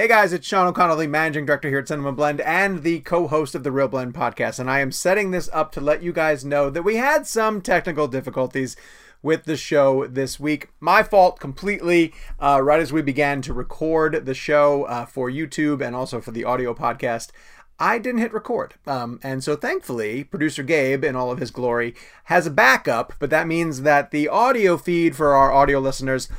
Hey guys, it's Sean O'Connell, the managing director here at Cinema Blend and the co host of the Real Blend podcast. And I am setting this up to let you guys know that we had some technical difficulties with the show this week. My fault completely. Uh, right as we began to record the show uh, for YouTube and also for the audio podcast, I didn't hit record. Um, and so thankfully, producer Gabe, in all of his glory, has a backup, but that means that the audio feed for our audio listeners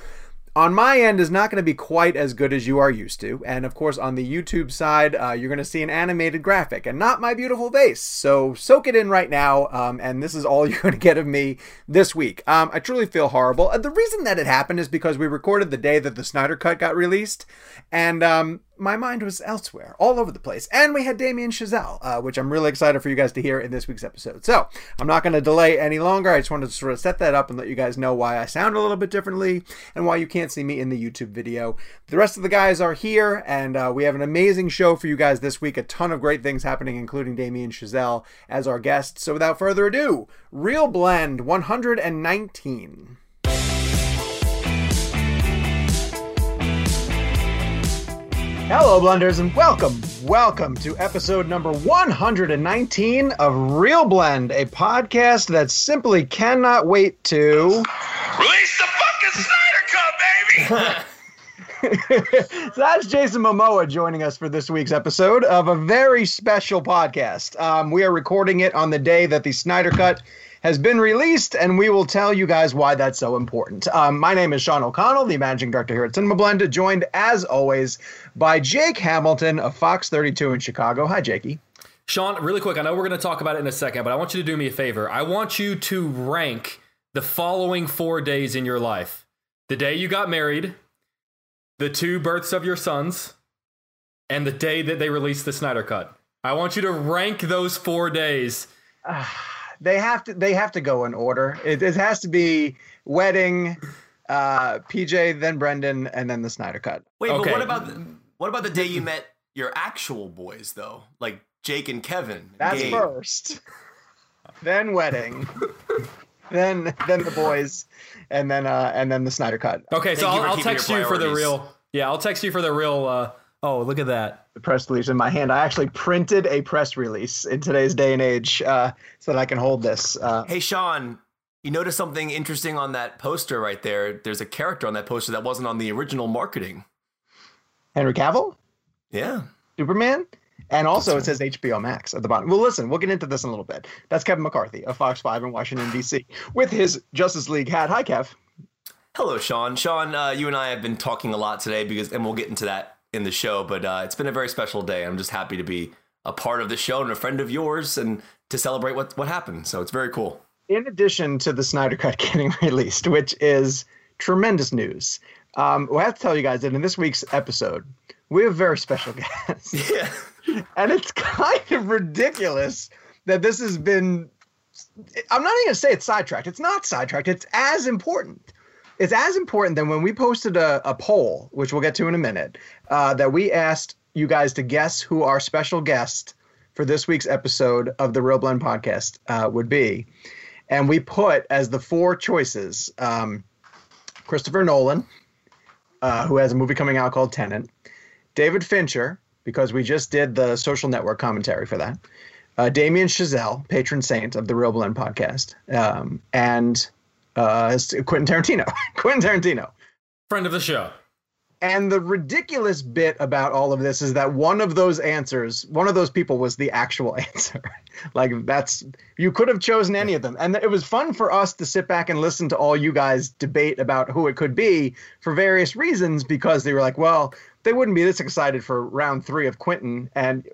on my end is not going to be quite as good as you are used to. And of course, on the YouTube side, uh, you're going to see an animated graphic and not my beautiful face. So soak it in right now. Um, and this is all you're going to get of me this week. Um, I truly feel horrible. Uh, the reason that it happened is because we recorded the day that the Snyder Cut got released. And um, my mind was elsewhere, all over the place. And we had Damien Chazelle, uh, which I'm really excited for you guys to hear in this week's episode. So I'm not going to delay any longer. I just wanted to sort of set that up and let you guys know why I sound a little bit differently and why you can't see me in the YouTube video. The rest of the guys are here, and uh, we have an amazing show for you guys this week. A ton of great things happening, including Damien Chazelle as our guest. So without further ado, Real Blend 119. Hello, Blenders, and welcome, welcome to episode number 119 of Real Blend, a podcast that simply cannot wait to release the fucking Snyder Cut, baby. so that's Jason Momoa joining us for this week's episode of a very special podcast. Um, we are recording it on the day that the Snyder Cut has been released, and we will tell you guys why that's so important. Um, my name is Sean O'Connell, the managing director here at Cinema Blend, joined as always by Jake Hamilton of Fox 32 in Chicago. Hi, Jakey. Sean, really quick, I know we're going to talk about it in a second, but I want you to do me a favor. I want you to rank the following four days in your life the day you got married, the two births of your sons, and the day that they released the Snyder Cut. I want you to rank those four days. They have to they have to go in order. It, it has to be wedding, uh, PJ, then Brendan, and then the Snyder Cut. Wait, okay. but what about the, what about the day you met your actual boys though, like Jake and Kevin? That's Gabe. first, then wedding, then then the boys, and then uh, and then the Snyder Cut. Okay, so I'll, I'll text you for the real. Yeah, I'll text you for the real. Uh, Oh, look at that. The press release in my hand. I actually printed a press release in today's day and age uh, so that I can hold this. Uh, hey, Sean, you notice something interesting on that poster right there? There's a character on that poster that wasn't on the original marketing. Henry Cavill? Yeah. Superman? And also, it says HBO Max at the bottom. Well, listen, we'll get into this in a little bit. That's Kevin McCarthy of Fox 5 in Washington, D.C., with his Justice League hat. Hi, Kev. Hello, Sean. Sean, uh, you and I have been talking a lot today because, and we'll get into that in the show, but uh, it's been a very special day. I'm just happy to be a part of the show and a friend of yours and to celebrate what, what happened. So it's very cool. In addition to the Snyder Cut getting released, which is tremendous news, um, we have to tell you guys that in this week's episode, we have a very special guest. Yeah. and it's kind of ridiculous that this has been. I'm not even going to say it's sidetracked. It's not sidetracked. It's as important it's as important than when we posted a, a poll, which we'll get to in a minute, uh, that we asked you guys to guess who our special guest for this week's episode of the Real Blend podcast uh, would be. And we put as the four choices um, Christopher Nolan, uh, who has a movie coming out called Tenet, David Fincher, because we just did the social network commentary for that, uh, Damien Chazelle, patron saint of the Real Blend podcast, um, and uh, Quentin Tarantino. Quentin Tarantino, friend of the show. And the ridiculous bit about all of this is that one of those answers, one of those people was the actual answer. like that's you could have chosen any of them. And it was fun for us to sit back and listen to all you guys debate about who it could be for various reasons because they were like, well, they wouldn't be this excited for round 3 of Quentin and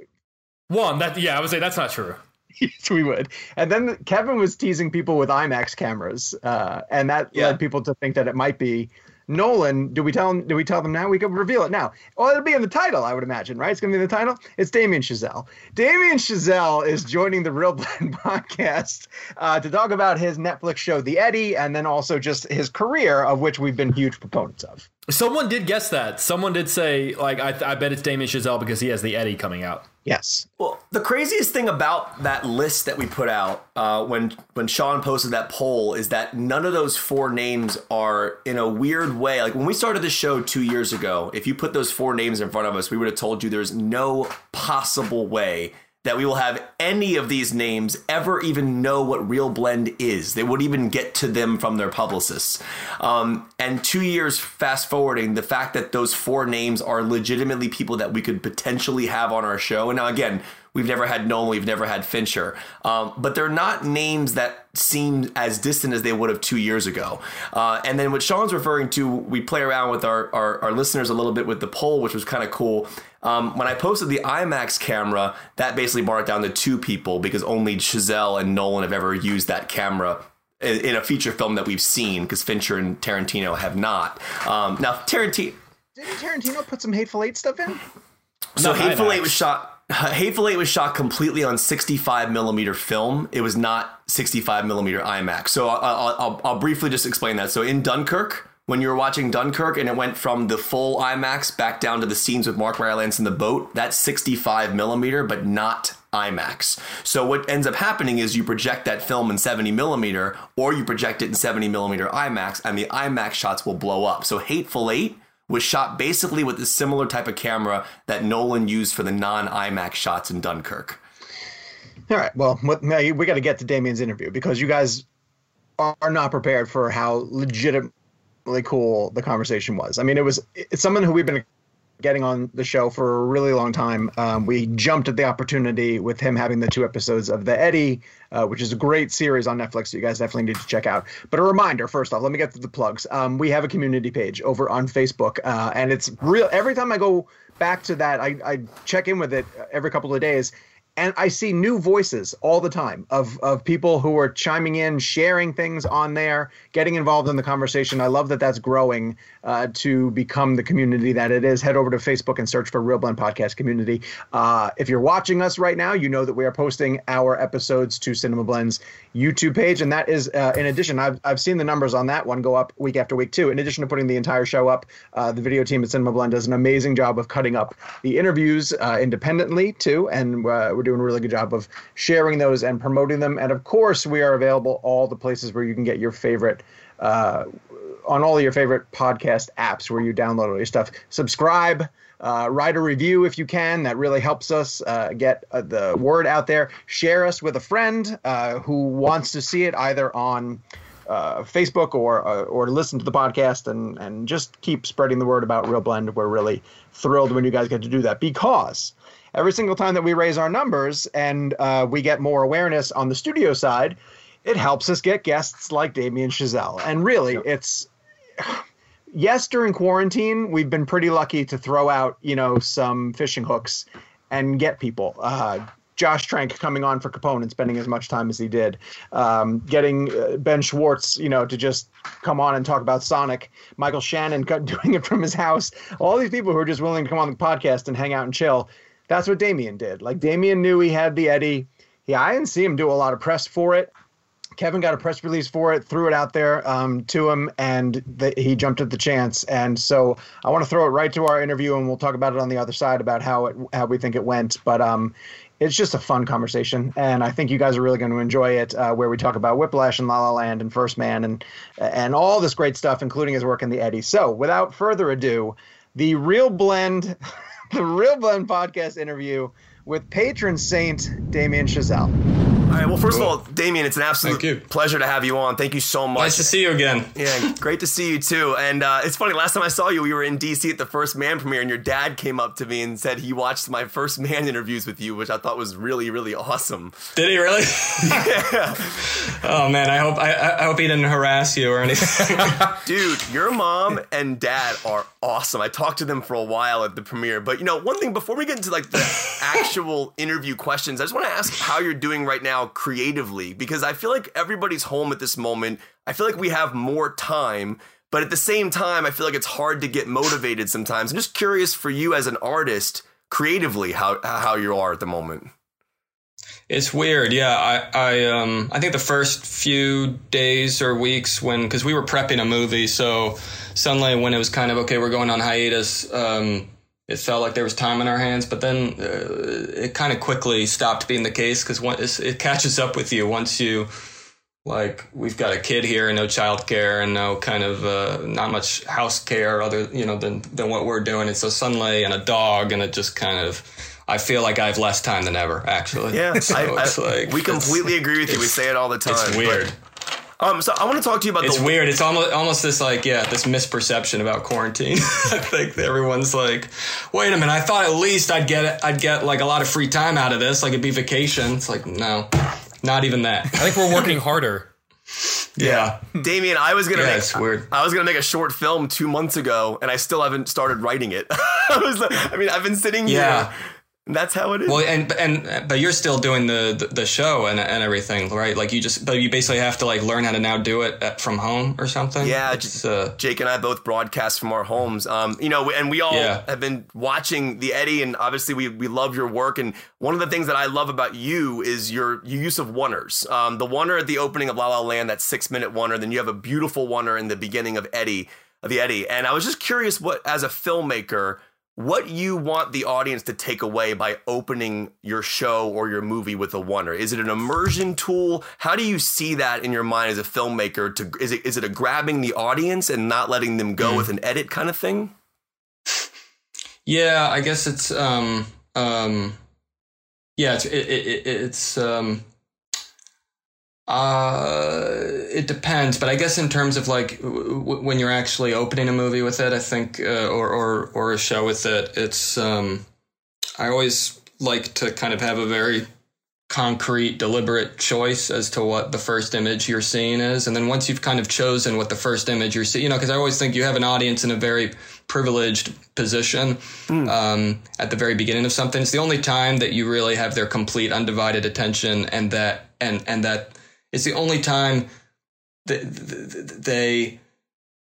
one that yeah, I would say that's not true. yes, we would. And then Kevin was teasing people with IMAX cameras, uh, and that yeah. led people to think that it might be Nolan. Do we tell them? Do we tell them now? We could reveal it now. Well, it'll be in the title, I would imagine, right? It's going to be in the title. It's Damien Chazelle. Damien Chazelle is joining the Real Blend podcast uh, to talk about his Netflix show, The Eddie, and then also just his career, of which we've been huge proponents of. Someone did guess that. Someone did say, like, I, I bet it's Damien Chazelle because he has The Eddie coming out. Yes. Well, the craziest thing about that list that we put out uh, when when Sean posted that poll is that none of those four names are in a weird way. Like when we started the show two years ago, if you put those four names in front of us, we would have told you there's no possible way that we will have any of these names ever even know what Real Blend is. They wouldn't even get to them from their publicists. Um, and two years fast forwarding, the fact that those four names are legitimately people that we could potentially have on our show. And now, again, We've never had Nolan. We've never had Fincher. Um, but they're not names that seem as distant as they would have two years ago. Uh, and then what Sean's referring to, we play around with our, our, our listeners a little bit with the poll, which was kind of cool. Um, when I posted the IMAX camera, that basically brought it down to two people because only Chazelle and Nolan have ever used that camera in a feature film that we've seen because Fincher and Tarantino have not. Um, now, Tarantino. Didn't Tarantino put some Hateful Eight stuff in? So Not Hateful IMAX. Eight was shot. Hateful Eight was shot completely on 65 millimeter film. It was not 65 millimeter IMAX. So I'll, I'll, I'll, briefly just explain that. So in Dunkirk, when you were watching Dunkirk and it went from the full IMAX back down to the scenes with Mark Rylance in the boat, that's 65 millimeter, but not IMAX. So what ends up happening is you project that film in 70 millimeter, or you project it in 70 millimeter IMAX, and the IMAX shots will blow up. So Hateful Eight was shot basically with a similar type of camera that Nolan used for the non IMAX shots in Dunkirk. All right. Well, we got to get to Damien's interview because you guys are not prepared for how legitimately cool the conversation was. I mean, it was it's someone who we've been getting on the show for a really long time. Um, we jumped at the opportunity with him having the two episodes of The Eddie, uh, which is a great series on Netflix. You guys definitely need to check out. But a reminder, first off, let me get to the plugs. Um, we have a community page over on Facebook, uh, and it's real. Every time I go back to that, I, I check in with it every couple of days and I see new voices all the time of of people who are chiming in, sharing things on there, getting involved in the conversation. I love that that's growing uh, to become the community that it is. Head over to Facebook and search for Real Blend Podcast Community. Uh, if you're watching us right now, you know that we are posting our episodes to Cinema Blend's YouTube page, and that is uh, in addition. I've I've seen the numbers on that one go up week after week too. In addition to putting the entire show up, uh, the video team at Cinema Blend does an amazing job of cutting up the interviews uh, independently too, and uh, we're doing a really good job of sharing those and promoting them. And of course, we are available all the places where you can get your favorite. Uh, on all your favorite podcast apps where you download all your stuff. Subscribe, uh, write a review if you can. That really helps us uh, get uh, the word out there. Share us with a friend uh, who wants to see it either on uh, Facebook or uh, or listen to the podcast and and just keep spreading the word about Real Blend. We're really thrilled when you guys get to do that because every single time that we raise our numbers and uh, we get more awareness on the studio side, it helps us get guests like Damien Chazelle. And really, it's yes, during quarantine, we've been pretty lucky to throw out, you know, some fishing hooks and get people. Uh, Josh Trank coming on for Capone and spending as much time as he did, um, getting uh, Ben Schwartz, you know, to just come on and talk about Sonic. Michael Shannon doing it from his house. All these people who are just willing to come on the podcast and hang out and chill. That's what Damien did. Like Damien knew he had the Eddie. Yeah, I didn't see him do a lot of press for it. Kevin got a press release for it, threw it out there um, to him, and the, he jumped at the chance. And so I want to throw it right to our interview, and we'll talk about it on the other side about how it how we think it went. But um, it's just a fun conversation, and I think you guys are really going to enjoy it. Uh, where we talk about Whiplash and La La Land and First Man and and all this great stuff, including his work in the Eddie. So without further ado, the Real Blend, the Real Blend podcast interview with patron saint Damien Chazelle. All right. Well, first of all, Damien, it's an absolute pleasure to have you on. Thank you so much. Nice to see you again. Yeah, great to see you too. And uh, it's funny. Last time I saw you, we were in DC at the First Man premiere, and your dad came up to me and said he watched my First Man interviews with you, which I thought was really, really awesome. Did he really? yeah. oh man, I hope I, I hope he didn't harass you or anything. Dude, your mom and dad are awesome. I talked to them for a while at the premiere. But you know, one thing before we get into like the actual interview questions, I just want to ask how you're doing right now creatively because I feel like everybody's home at this moment. I feel like we have more time, but at the same time, I feel like it's hard to get motivated sometimes. I'm just curious for you as an artist creatively how how you are at the moment. It's weird, yeah. I, I, um, I think the first few days or weeks when, because we were prepping a movie, so suddenly when it was kind of okay, we're going on hiatus. Um, it felt like there was time on our hands, but then uh, it kind of quickly stopped being the case because it catches up with you once you like we've got a kid here and no child care and no kind of uh, not much house care other you know than than what we're doing. It's a Sunley and a dog, and it just kind of. I feel like I have less time than ever, actually. Yeah, so I, I, like, we completely agree with you. We say it all the time. It's weird. But, um, so I want to talk to you about it's the weird. It's almost almost this like yeah, this misperception about quarantine. I think everyone's like, wait a minute, I thought at least I'd get I'd get like a lot of free time out of this, like it'd be vacation. It's like no, not even that. I think we're working harder. Yeah. Damien, I was gonna Yeah, make it's weird. I was gonna make a short film two months ago, and I still haven't started writing it. I was, I mean, I've been sitting Yeah. here. And that's how it is. Well, and and but you're still doing the the, the show and, and everything, right? Like you just, but you basically have to like learn how to now do it at, from home or something. Yeah, It's, uh, Jake and I both broadcast from our homes. Um, you know, and we all Yeah. have been watching the Eddie, and obviously we we love your work. And one of the things that I love about you is your your use of oneers. Um, the oneer at the opening of La La Land, that six minute oneer. Then you have a beautiful oneer in the beginning of Eddie, of the Eddie. And I was just curious, what as a filmmaker. What you want the audience to take away by opening your show or your movie with a oneer. Is it an immersion tool? How do you see that in your mind as a filmmaker? To is it is it a grabbing the audience and not letting them go with an edit kind of thing? yeah, I guess it's um um yeah, it's it, it, it, it's um uh it depends, but I guess in terms of like w- w- when you're actually opening a movie with it, I think uh, or or or a show with it, it's um I always like to kind of have a very concrete, deliberate choice as to what the first image you're seeing is. And then once you've kind of chosen what the first image you're seeing, you know, because I always think you have an audience in a very privileged position um, at the very beginning of something. It's the only time that you really have their complete, undivided attention, and that and and that it's the only time that th- th- they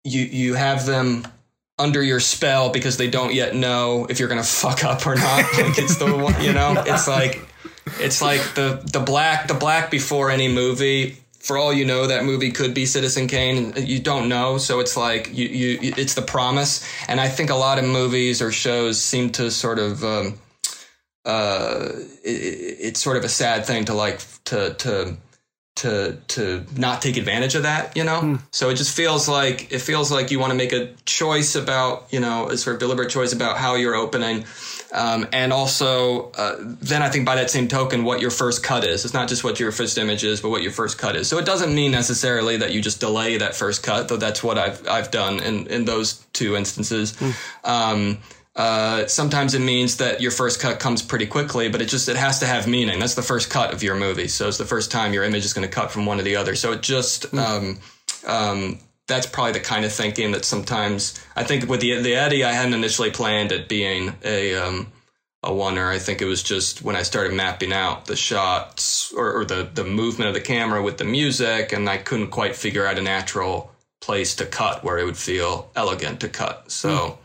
you you have them under your spell because they don't yet know if you're gonna fuck up or not. like it's the one, you know, it's like it's like the the black the black before any movie. For all you know, that movie could be Citizen Kane. You don't know, so it's like you, you it's the promise. And I think a lot of movies or shows seem to sort of um, uh, it, it's sort of a sad thing to like to to to to not take advantage of that, you know. So it just feels like it feels like you want to make a choice about you know a sort of deliberate choice about how you're opening. Um, and also, uh, then I think by that same token, what your first cut is. It's not just what your first image is, but what your first cut is. So it doesn't mean necessarily that you just delay that first cut, though that's what I've I've done in in those two instances. Um, uh, sometimes it means that your first cut comes pretty quickly, but it just it has to have meaning. That's the first cut of your movie, so it's the first time your image is going to cut from one to the other. So it just um, um, that's probably the kind of thinking that sometimes I think with the the Eddie, I hadn't initially planned it being a um, a oneer. I think it was just when I started mapping out the shots or, or the the movement of the camera with the music, and I couldn't quite figure out a natural place to cut where it would feel elegant to cut. So.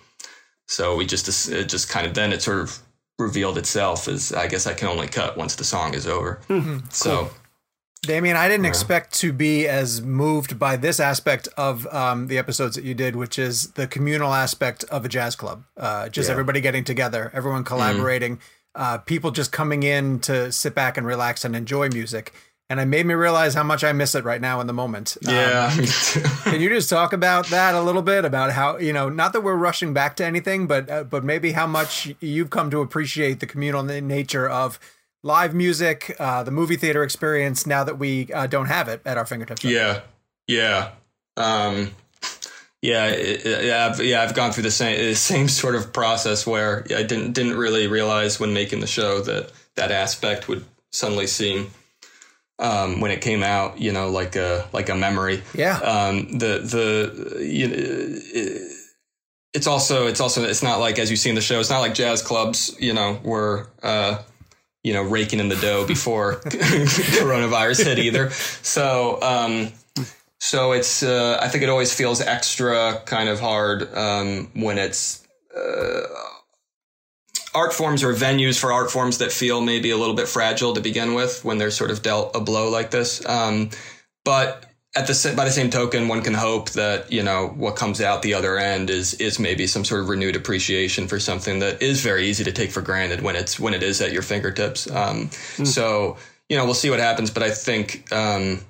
So we just it just kind of then it sort of revealed itself as I guess I can only cut once the song is over. So Damien, I didn't expect to be as moved by this aspect of um, the episodes that you did, which is the communal aspect of a jazz club. Uh, just everybody getting together, everyone collaborating, uh, people just coming in to sit back and relax and enjoy music. And it made me realize how much I miss it right now in the moment. Um, yeah, can you just talk about that a little bit about how you know not that we're rushing back to anything but uh, but maybe how much you've come to appreciate the communal nature of live music uh, the movie theater experience now that we uh, don't have it at our fingertips yeah, yeah, um, yeah, it- yeah, I've, yeah. I've gone through the same the same sort of process where I didn't didn't really realize when making the show that that aspect would suddenly seem um, when it came out, you know, like a like a memory. yeah um, the the you know, it, it's also it's also it's not like as you see in the show it's not like jazz clubs you know were uh, you know raking in the dough before coronavirus hit either so um, so it's uh, I think it always feels extra kind of hard um, when it's uh, art forms or venues for art forms that feel maybe a little bit fragile to begin with when they're sort of dealt a blow like this um, but at the by the same token, one can hope that you know what comes out the other end is is maybe some sort of renewed appreciation for something that is very easy to take for granted when it's when it is at your fingertips. Um, So you know we'll see what happens, but I think um,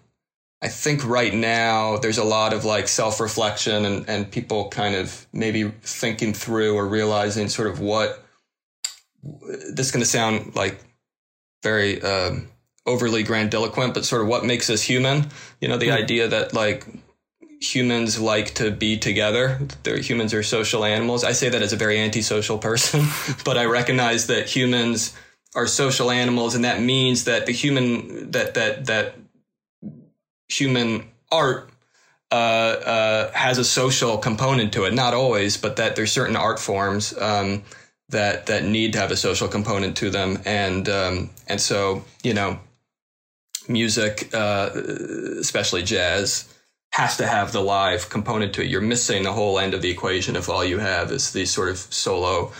I think right now there's a lot of like self reflection and and people kind of maybe thinking through or realizing sort of what this is going to sound like very um, overly grandiloquent, but sort of what makes us human. You know, the idea that like humans like to be together. They're, humans are social animals. I say that as a very antisocial person, but I recognize that humans are social animals, and that means that the human that that that human art uh, uh, has a social component to it. Not always, but that there's certain art forms um, that that need to have a social component to them, and um, and so you know, music, uh, especially jazz, has to have the live component to it. You're missing the whole end of the equation if all you have is the sort of solo.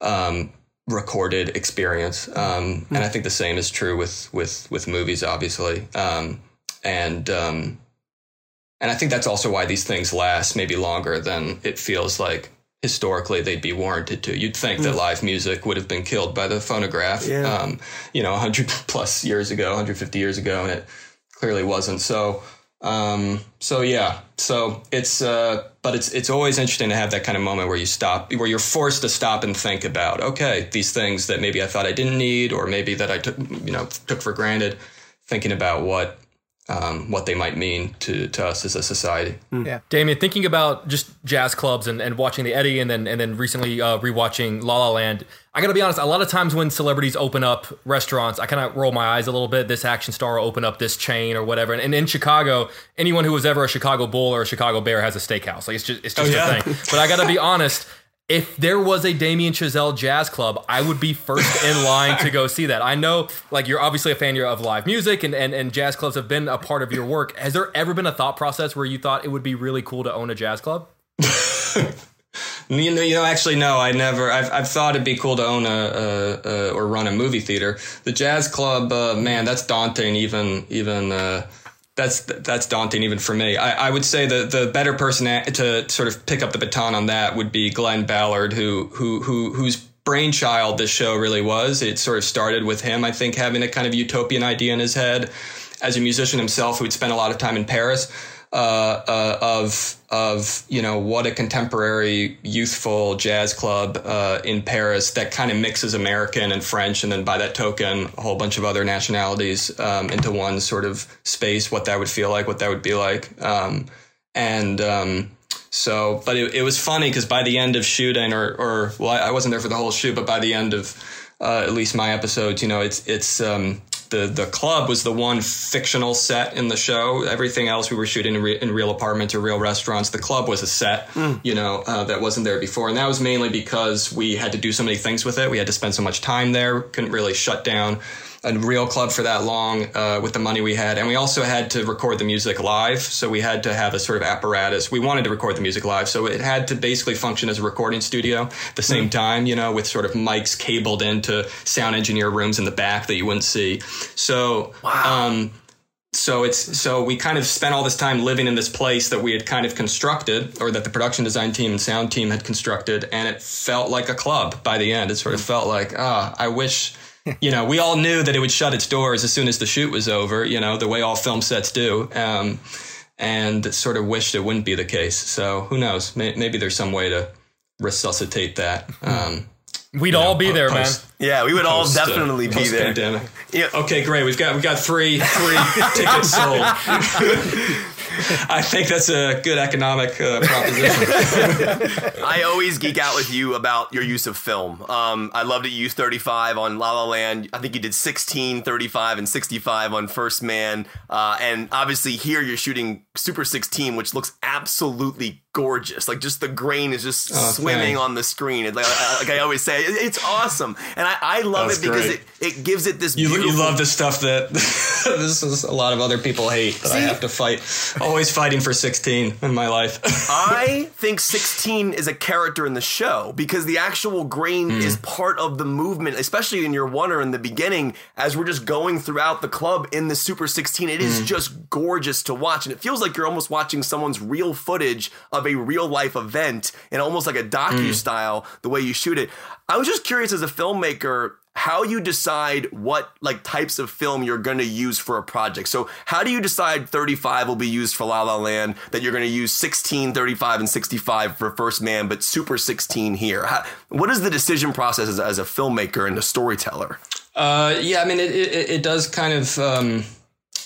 Um, recorded experience um, and i think the same is true with with with movies obviously um, and um, and I think that's also why these things last maybe longer than it feels like historically they'd be warranted to. You'd think that live music would have been killed by the phonograph, Yeah. um, you know, 100 plus years ago, 150 years ago, and it clearly wasn't. So, um, so yeah, so it's, uh, but it's it's always interesting to have that kind of moment where you stop, where you're forced to stop and think about, okay, these things that maybe I thought I didn't need, or maybe that I took, you know, took for granted, thinking about what um, what they might mean to, to us as a society. Yeah, Damien, thinking about just jazz clubs and, and watching the Eddie and then and then recently uh, rewatching La La Land, I gotta be honest. A lot of times when celebrities open up restaurants, I kind of roll my eyes a little bit. This action star will open up this chain or whatever. And, and in Chicago, anyone who was ever a Chicago Bull or a Chicago Bear has a steakhouse. Like it's just it's just yeah. a thing. But I gotta be honest. If there was a Damien Chazelle jazz club, I would be first in line to go see that. I know, like, you're obviously a fan of live music, and, and, and jazz clubs have been a part of your work. Has there ever been a thought process where you thought it would be really cool to own a jazz club? You know, you know, actually, no, I never. I've, I've thought it'd be cool to own a, a, a or run a movie theater. The jazz club, uh, man, that's daunting. Even even uh, that's that's daunting even for me. I, I would say the the better person to sort of pick up the baton on that would be Glen Ballard, who who who whose brainchild this show really was. It sort of started with him, I think, having a kind of utopian idea in his head as a musician himself who'd spent a lot of time in Paris. Uh, uh, of of you know what a contemporary youthful jazz club uh, in Paris that kind of mixes American and French, and then by that token, a whole bunch of other nationalities um, into one sort of space. What that would feel like, what that would be like, um, and um, so. But it, it was funny because by the end of shooting, or or well, I wasn't there for the whole shoot, but by the end of uh, at least my episodes, you know, it's it's um, the the club was the one fictional set in the show. Everything else we were shooting in, re- in real apartments or real restaurants. The club was a set, you know, uh, that wasn't there before, and that was mainly because we had to do so many things with it. We had to spend so much time there. Couldn't really shut down a real club for that long uh, with the money we had, and we also had to record the music live. So we had to have a sort of apparatus. We wanted to record the music live, so it had to basically function as a recording studio at the same time, you know, with sort of mics cabled into sound engineer rooms in the back that you wouldn't see. So, um, so it's so we kind of spent all this time living in this place that we had kind of constructed or that the production design team and sound team had constructed and it felt like a club by the end it sort of felt like ah i wish you know we all knew that it would shut its doors as soon as the shoot was over you know the way all film sets do um, and sort of wished it wouldn't be the case so who knows May- maybe there's some way to resuscitate that um, We'd all be there, post- Yeah, we would all post, uh, definitely be there. post-pandemic. Yeah. Okay, great. We've got we've got three three tickets sold. I think that's a good economic uh, proposition. I always geek out with you about your use of film. Um, I love that you use 35 on La La Land. I think you did 16, 35, and 65 on First Man. Uh, and obviously here you're shooting Super 16, which looks absolutely gorgeous. Like just the grain is just Oh, swimming thanks. on the screen. Like, I- like I always say, it's awesome. And I, I love That's it because great. it, it gives it this You, beautiful you love the stuff that this is a lot of other people hate that I have to fight. Always fighting for 16 in my life. I think 16 is a character in the show because the actual grain Hmm. is part of the movement, especially in your oneer in the beginning. As we're just going throughout the club in the Super 16, it Hmm. is just gorgeous to watch. And it feels like you're almost watching someone's real footage of a real life event and almost like a docu Hmm. style, the way you shoot it. I was just curious as a filmmaker how you decide what like types of film you're going to use for a project. So how do you decide 35 will be used for La La Land, that you're going to use 16, 35, and 65 for First Man, but Super 16 here? How, what is the decision process as, as a filmmaker and a storyteller? Uh, yeah, I mean, it, it, it does kind of um,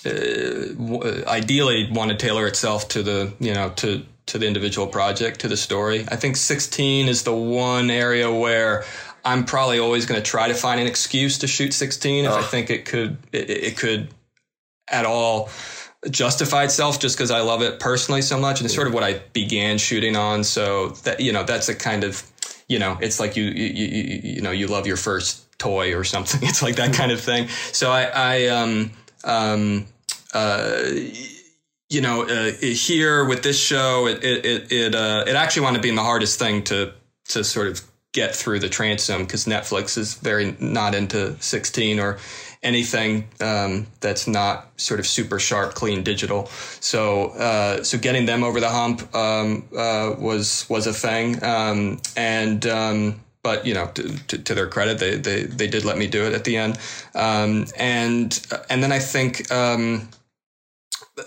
uh, ideally want to tailor itself to the you know to to the individual project to the story. I think 16 is the one area where I'm probably always going to try to find an excuse to shoot 16 if I think it could it, it could at all justify itself just because I love it personally so much and it's sort of what I began shooting on. So that you know that's a kind of you know it's like you you you, you know you love your first toy or something. It's like that kind of thing. So I I um um uh you know uh, here with this show it it it it, uh, it actually wound up being the hardest thing to to sort of get through the transom because Netflix is very not into 16 or anything um, that's not sort of super sharp, clean digital. So uh, so getting them over the hump um, uh, was was a thing, um, and. But you know, to, to, to their credit, they, they they did let me do it at the end, um, and and then I think um,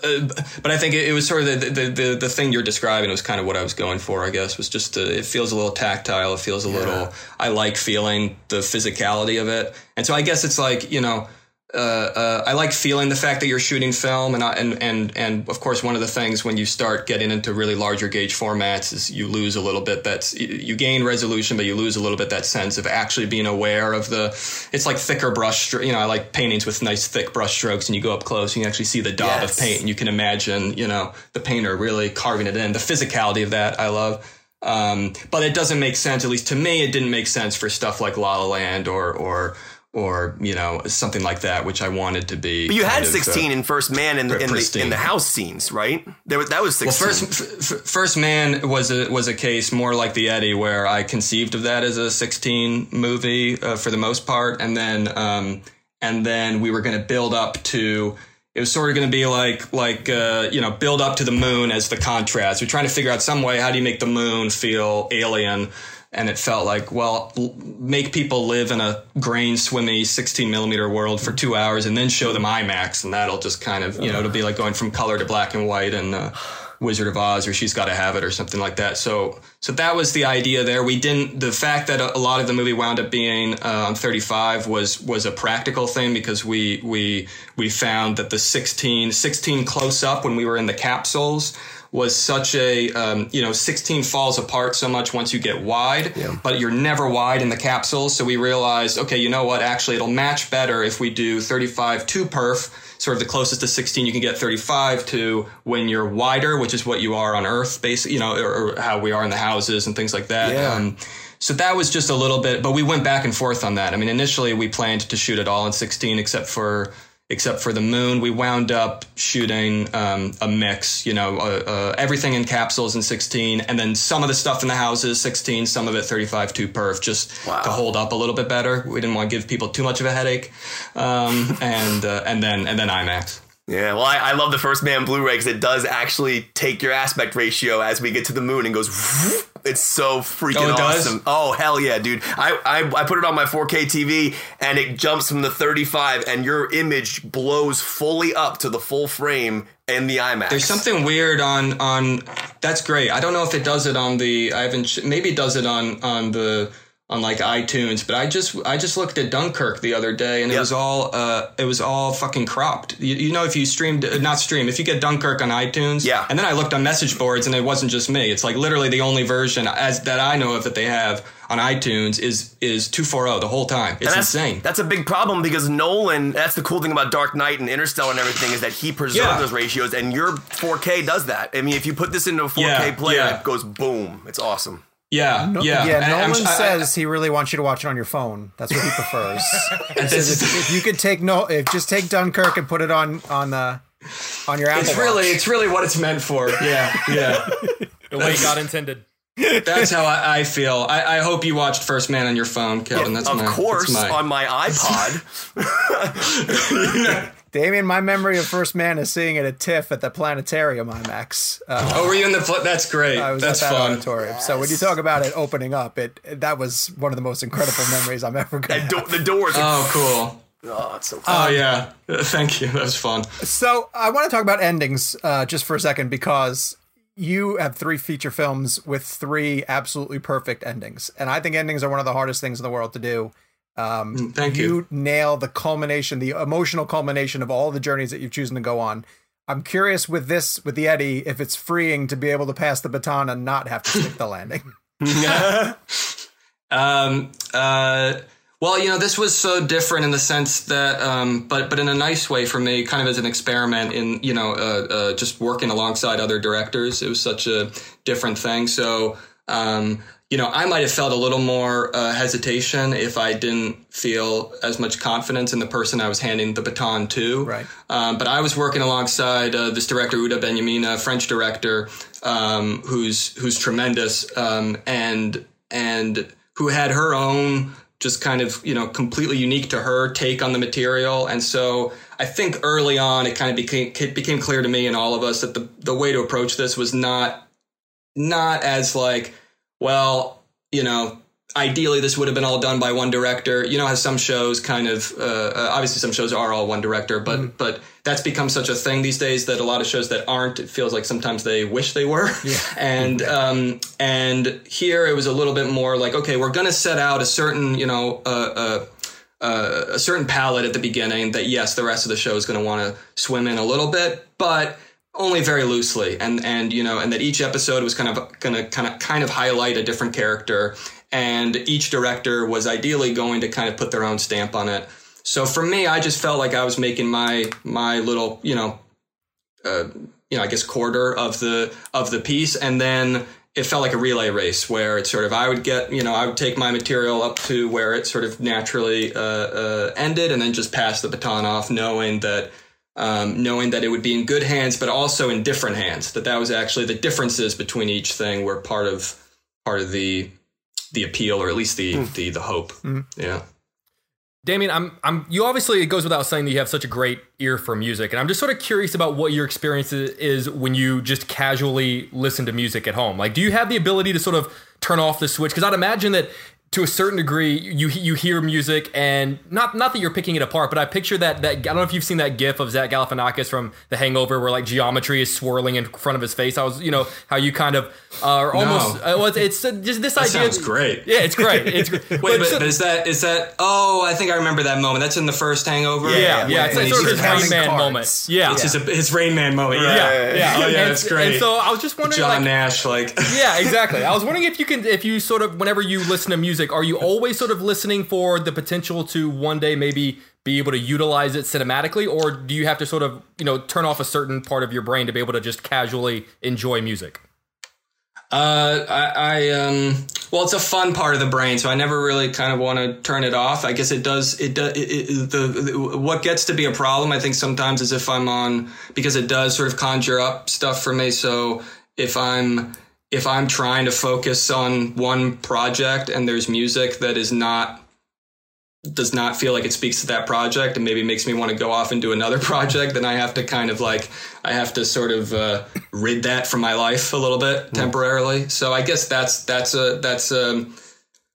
uh, but I think it, it was sort of the, the the the thing you're describing was kind of what I was going for. I guess was just it feels a little tactile. It feels a little. I like feeling the physicality of it, and so I guess it's like you know. Uh, uh, I like feeling the fact that you're shooting film, and I, and and and of course, one of the things when you start getting into really larger gauge formats is you lose a little bit. That's you gain resolution, but you lose a little bit that sense of actually being aware of the. It's like thicker brush, you know. I like paintings with nice thick brush strokes, and you go up close, and you actually see the dot Yes. of paint, and you can imagine, you know, the painter really carving it in. The physicality of that, I love. Um, but it doesn't make sense, at least to me, it didn't make sense for stuff like La La Land or or or you know something like that, which I wanted to be. But you had of, uh, 16 in First Man in the, in the, in the house scenes, right? There, was- that was 16. Well, first, f- f- first man was a was a case more like the Eddie, where I conceived of that as a 16 movie uh, for the most part, and then um, and then we were going to build up to. It was sort of going to be like like uh, you know build up to the moon as the contrast. We're trying to figure out some way how do you make the moon feel alien. And it felt like, well, make people live in a grain swimmy 16 millimeter world for two hours and then show them IMAX. And that'll just kind of, you know, it'll be like going from color to black and white and uh, Wizard of Oz or She's Got to Have It or something like that. So, so that was the idea there. We didn't, the fact that a, lot of the movie wound up being uh, on 35 was, was a practical thing because we, we, we found that the 16, 16 close up when we were in the capsules was such a um, you know 16 falls apart so much once you get wide but you're never wide in the capsules so we realized okay you know what? Actually it'll match better if we do 35 2 perf sort of the closest to 16 you can get 35 to when you're wider which is what you are on earth basically you know or, or how we are in the houses and things like that. Yeah. um, so that was just a little bit but we went back and forth on that. I mean initially we planned to shoot it all in 16 except for except for the moon. We wound up shooting um, a mix you know uh, uh, everything in capsules in 16 and then some of the stuff in the houses 16 some of it 35 2 perf just to hold up a little bit better. We didn't want to give people too much of a headache. Um, and uh, and then and then imax Yeah, well, I, I love the First Man Blu-ray because it does actually take your aspect ratio as we get to the moon and goes. It's so freaking Oh, it does? awesome. Oh hell yeah, dude! I, I I put it on my 4K TV and it jumps from the 35 and your image blows fully up to the full frame in the IMAX. There's something weird on on. That's great. I don't know if it does it on the. I haven't. Maybe it does it on on the on like iTunes. But I just I just looked at Dunkirk the other day, and it was all uh it was all fucking cropped. You, you know, if you streamed uh, not stream, if you get Dunkirk on iTunes, Yeah. And then I looked on message boards, and it wasn't just me. It's like literally the only version as that I know of that they have on iTunes is is two four zero the whole time. It's And that's, insane. That's a big problem because Nolan. That's the cool thing about Dark Knight and Interstellar and everything is that he preserved Yeah. those ratios, and your 4K does that. I mean, if you put this into a 4K Yeah, player, yeah. it goes boom. It's awesome. Yeah, yeah. Yeah, And I'm- Nolan I- I- says he really wants you to watch it on your phone. That's what he prefers. and He says if, if you could take no, if just take Dunkirk and put it on on the on your Apple. it's really, Watch. it's really what it's meant for. Yeah, yeah. The way God intended. That's how I, I feel. I, I hope you watched First Man on your phone, Kevin. That's of my, course, that's my, on my iPod. Damien, my memory of First Man is seeing it at TIFF at the Planetarium IMAX. Uh, Oh, were you in the? Pl- that's great. I was that's at that fun. auditorium. So when you talk about it opening up, it that was one of the most incredible memories I'm ever going And to do- the doors. Are, Oh, cool. oh, it's so Oh yeah. Thank you. That was fun. So I want to talk about endings uh, just for a second because you have three feature films with three absolutely perfect endings, and I think endings are one of the hardest things in the world to do. Um, Thank you. you nail the culmination, the emotional culmination of all the journeys that you've chosen to go on. I'm curious with this, with the Eddie, if it's freeing to be able to pass the baton and not have to stick the landing. Um, uh, well, you know, this was so different in the sense that, um, but but in a nice way for me, kind of as an experiment in you know, uh, uh, just working alongside other directors. It was such a different thing. So, um, you know, I might have felt a little more uh, hesitation if I didn't feel as much confidence in the person I was handing the baton to. Right. Um, but I was working alongside uh, this director Houda Benyamina, French director, um, who's who's tremendous, um, and and who had her own just kind of you know completely unique to her take on the material. And so I think early on it kind of became it became clear to me and all of us that the the way to approach this was not not as like well you know ideally this would have been all done by one director. You know how some shows kind of uh, uh, obviously some shows are all one director but but that's become such a thing these days that a lot of shows that aren't it feels like sometimes they wish they were. Yeah. and um and here it was a little bit more like okay we're gonna set out a certain you know uh, uh uh, a certain palette at the beginning that yes, the rest of the show is going to want to swim in a little bit, but only very loosely, and and you know, and that each episode was kind of going to kind of kind of highlight a different character, and each director was ideally going to kind of put their own stamp on it. So for me, I just felt like I was making my my little you know uh, you know, I guess quarter of the of the piece, and then it felt like a relay race where it's sort of I would get you know I would take my material up to where it sort of naturally uh, uh, ended, and then just pass the baton off, knowing that um, knowing that it would be in good hands, but also in different hands. That that was actually the differences between each thing were part of part of the the appeal, or at least the the the hope. Yeah. Damien, I'm, I'm, you obviously, it goes without saying that you have such a great ear for music. And I'm just sort of curious about what your experience is when you just casually listen to music at home. Like, do you have the ability to sort of turn off the switch? Because I'd imagine that to a certain degree, you you hear music and not not that you're picking it apart, but I picture that that I don't know if you've seen that GIF of Zach Galifianakis from The Hangover, where like geometry is swirling in front of his face. I was, you know, how you kind of uh, are almost. Uh, well, it's, it's uh, just this That idea. sounds great. Yeah, it's great. It's great. Wait, but but, so- but is that is that? Oh, I think I remember that moment. That's in the first Hangover. yeah, yeah, it's, it's he's sort of his Rain Man cards. moment. Yeah, It's his, his Rain Man moment. yeah, Yeah, yeah. Oh yeah, and, that's great. And so I was just wondering, John like, Nash, like yeah, exactly. I was wondering if you can, if you sort of, whenever you listen to music, are you always sort of listening for the potential to one day maybe be able to utilize it cinematically, or do you have to sort of, you know, turn off a certain part of your brain to be able to just casually enjoy music? Uh, I, I um, well, it's a fun part of the brain, so I never really kind of want to turn it off. I guess it does. It does. The, the what gets to be a problem, I think, sometimes is if I'm on because it does sort of conjure up stuff for me. So if I'm if I'm trying to focus on one project and there's music that is not does not feel like it speaks to that project and maybe makes me want to go off and do another project, then I have to kind of like I have to sort of uh, rid that from my life a little bit temporarily. So I guess that's that's a that's um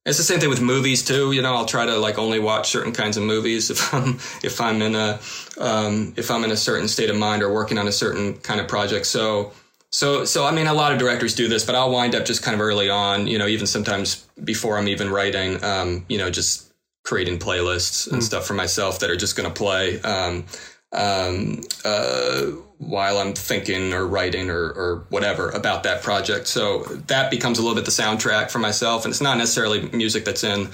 it's the same thing with movies too. You know, I'll try to like only watch certain kinds of movies if I'm if I'm in a um, if I'm in a certain state of mind or working on a certain kind of project. So so so I mean, a lot of directors do this, but I'll wind up just kind of early on. You know, even sometimes before I'm even writing. Um, you know, just creating playlists and stuff for myself that are just going to play um, um, uh, while I'm thinking or writing or, or whatever about that project. So that becomes a little bit the soundtrack for myself, and it's not necessarily music that's in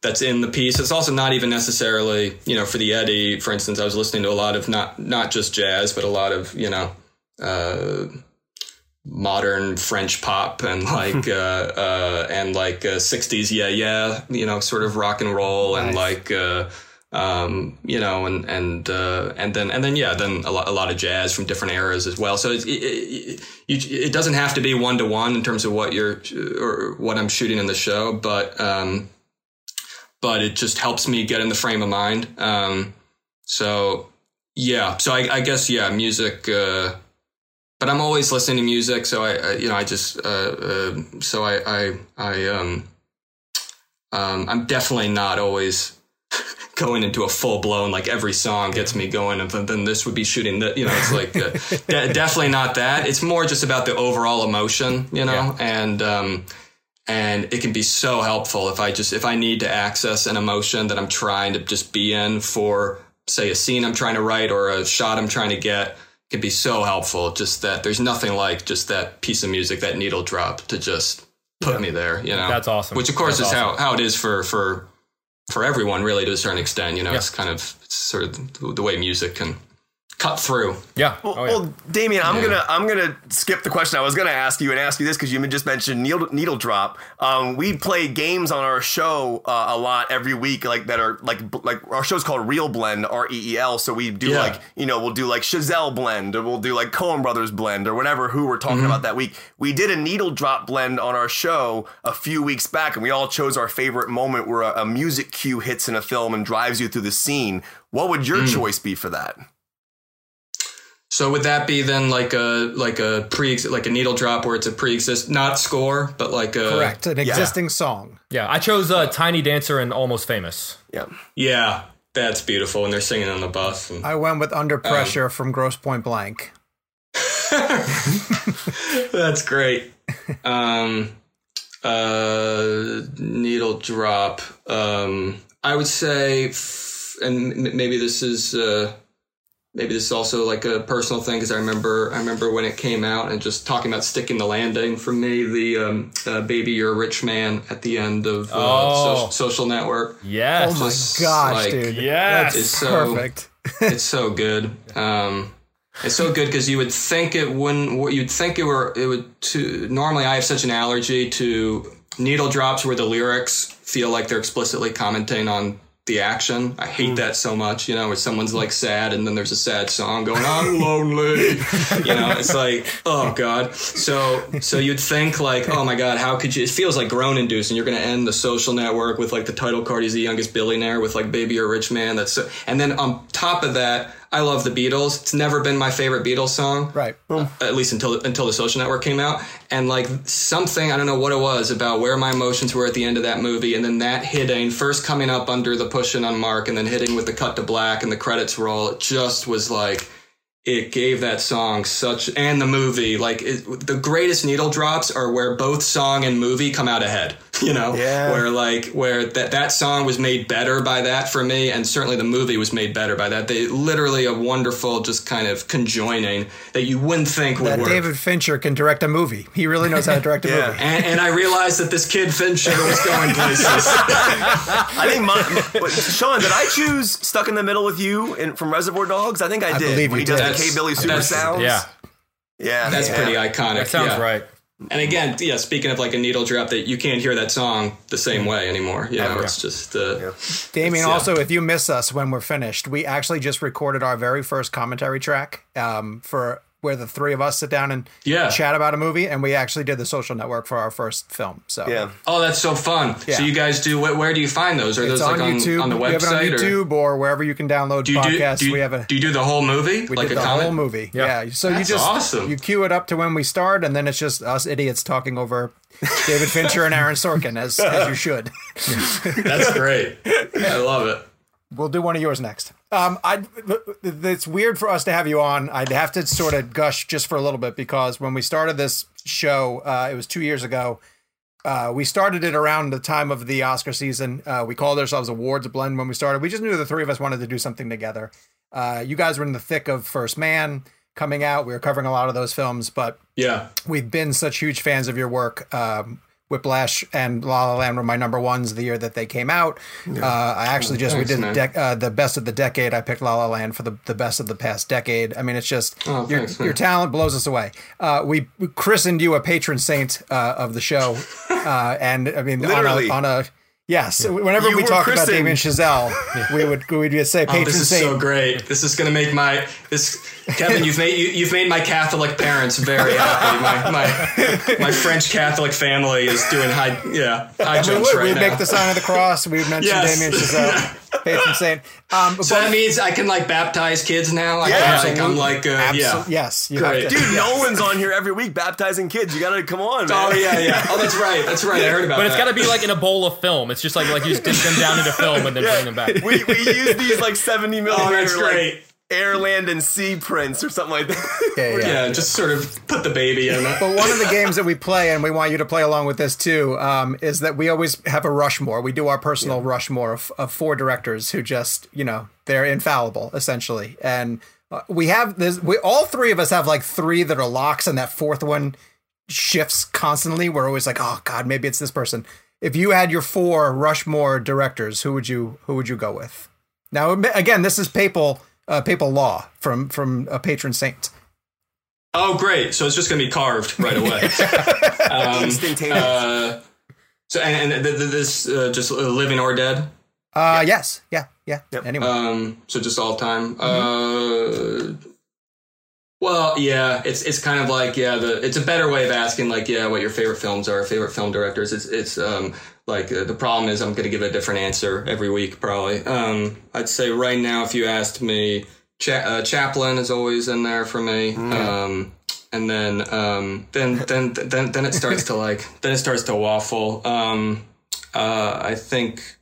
that's in the piece. It's also not even necessarily you know for the Eddie, for instance. I was listening to a lot of not not just jazz, but a lot of you know. Uh, modern French pop and like uh, uh, and like uh, '60s yeah yeah you know sort of rock and roll and like uh, um, you know and and uh, and then and then yeah then a lot, a lot of jazz from different eras as well. So it's, it, it, you, it doesn't have to be one to one in terms of what you're or what I'm shooting in the show, but um, but it just helps me get in the frame of mind. Um, so yeah, so I, I guess yeah, music. Uh, but I'm always listening to music, so I, I you know I just uh, uh, so I I I um um I'm definitely not always going into a full blown like every song gets me going and then, then this would be shooting that you know it's like uh, de- definitely not that it's more just about the overall emotion you know Yeah. and um and it can be so helpful if I just if I need to access an emotion that I'm trying to just be in for say a scene I'm trying to write or a shot I'm trying to get can be so helpful just that there's nothing like just that piece of music that needle drop to just put me there you know That's awesome. which of course That's is how how it is for for for everyone really to a certain extent you know Yeah. it's kind of it's sort of the way music can cut through Yeah. Well, Oh, yeah. well, Damien, I'm Yeah. gonna I'm gonna skip the question I was gonna ask you and ask you this because you just mentioned needle, needle drop. Um, we play games on our show uh, a lot every week, like that are like like our show's called ReelBlend, R E E L. So we do Yeah. like you know we'll do like Chazelle blend or we'll do like Coen Brothers blend or whatever who we're talking about that week. We did a needle drop blend on our show a few weeks back, and we all chose our favorite moment where a, a music cue hits in a film and drives you through the scene. What would your choice be for that? So would that be then like a like a pre like a needle drop where it's a pre-exist not score but like a Correct. An existing song. yeah. I chose uh, Tiny Dancer and Almost Famous. Yeah. yeah that's beautiful And they're singing on the bus and I went with Under Pressure from Grosse Pointe Blank. That's great. Um, uh, needle drop. Um, I would say, f- and m- maybe this is uh, maybe this is also like a personal thing because I remember I remember when it came out and just talking about sticking the landing for me. The um, uh, "Baby, You're a Rich Man" at the end of uh, Oh. social, social Network. Yes. Oh my Just gosh, like- dude. Yes. It's so Perfect. it's so good. Um, it's so good because you would think it wouldn't. You'd think it were. It would. To normally, I have such an allergy to needle drops where the lyrics feel like they're explicitly commenting on the action. I hate hmm. that so much. You know, where someone's like sad and then there's a sad song going, "I'm lonely." you know, it's like, oh god. So, so you'd think like, oh my god, how could you? It feels like groan inducing. You're going to end the social network with like the title card. He's the youngest billionaire with like "Baby, You're Rich Man." That's so, and then on top of that. I love the Beatles. It's never been my favorite Beatles song Right. Uh, at least until until the social network came out and like something i don't know what it was about where my emotions were at the end of that movie and then that hitting first coming up under the pushing on mark and then hitting with the cut to black and the credits roll it just was like it gave that song such and the movie like it, the greatest needle drops are where both song and movie come out ahead you know Yeah. where like where that that song was made better by that for me and certainly the movie was made better by that they literally a wonderful just kind of conjoining that you wouldn't think would That work David Fincher can direct a movie. He really knows how to direct a Yeah. movie. and, and I realized that this kid Fincher was going places. I think my, wait, Sean, did I choose "Stuck in the Middle with You" in, from Reservoir Dogs? I think I, I did. believe when you he does did. The K Billy Super That's- Sounds. Yeah. yeah, That's yeah. pretty iconic. That sounds yeah. right. And again, yeah, speaking of like a needle drop, that you can't hear that song the same way anymore. You know, it's just uh, Damien, yeah. also, if you miss us when we're finished, we actually just recorded our very first commentary track um, for where the three of us sit down and Yeah. chat about a movie, and we actually did the social network for our first film. So Yeah. oh, that's so fun. Yeah. So you guys do where, where do you find those? Are it's those on like on, YouTube. on the we have it on website or or, wherever you can download do you podcasts. do, you, we have a do you do the whole movie we like did a the comment? whole movie. Yeah. So That's you just awesome. you cue it up to when we start, and then it's just us idiots talking over David Fincher and Aaron Sorkin as as you should. That's great. I love it. We'll do one of yours next. Um, I it's weird for us to have you on. I'd have to sort of gush just for a little bit because when we started this show, uh, it was two years ago. Uh, we started it around the time of the Oscar season. Uh, we called ourselves Awards Blend when we started. We just knew the three of us wanted to do something together. Uh, you guys were in the thick of First Man coming out. We were covering a lot of those films, but Yeah. we've been such huge fans of your work um, Whiplash and La La Land were my number ones the year that they came out. Uh, I actually just Thanks, we did dec- uh, the best of the decade. I picked La La Land for the, the best of the past decade. I mean, it's just Oh, your, thanks, your talent blows us away. Uh, we christened you a patron saint uh, of the show, uh, and I mean Literally. on a, on a yes. Whenever You we talk about. Damien Chazelle, we would we would say Oh, patron this is saint. so great. This is going to make my this Kevin. You've made you, you've made my Catholic parents very happy. My my my French Catholic family is doing high yeah high we jumps would. right We'd now. make the sign of the cross. We would mention Yes. Damien Chazelle, patron saint. Um, so that means I can like baptize kids now. I Yeah, can, like I'm like uh, yeah. Absol- Yes, you Great. have to. Dude, Nolan's on here every week baptizing kids. You gotta come on, man. Oh yeah, yeah. Oh, that's right. That's right. I heard about it. But it's got to be like in a bowl of film. It's just like like you just dip them down into film and then bring them back. We, we use these like 70 millimeter Oh, that's like, great. Air, land, and sea prince or something like that. Yeah, yeah. yeah, just sort of put the baby in it. But one of the games that we play, and we want you to play along with this too, um, is that we always have a Rushmore. We do our personal Rushmore of, of four directors who just, you know, they're infallible essentially. And uh, we have this. We all three of us have like three that are locks, and that fourth one shifts constantly. We're always like, oh God, maybe it's this person. If you had your four Rushmore directors, who would you who would you go with? Now, again, this is papal uh, papal law from from a patron saint. Oh, great. So it's just going to be carved right away. um, Instantaneous. uh, so and, and th- th- this uh, just uh, living or dead. Uh, yes, yeah, yeah. Anyway. Um, so just all time. Mm-hmm. Uh, well, yeah, it's it's kind of like yeah, the it's a better way of asking like yeah, what your favorite films are, favorite film directors. It's it's um like uh, the problem is I'm going to give a different answer every week probably. Um, I'd say right now if you asked me, Cha- uh, Chaplin is always in there for me. Mm. Um, and then um then then then then it starts to like then it starts to waffle. Um, uh, I think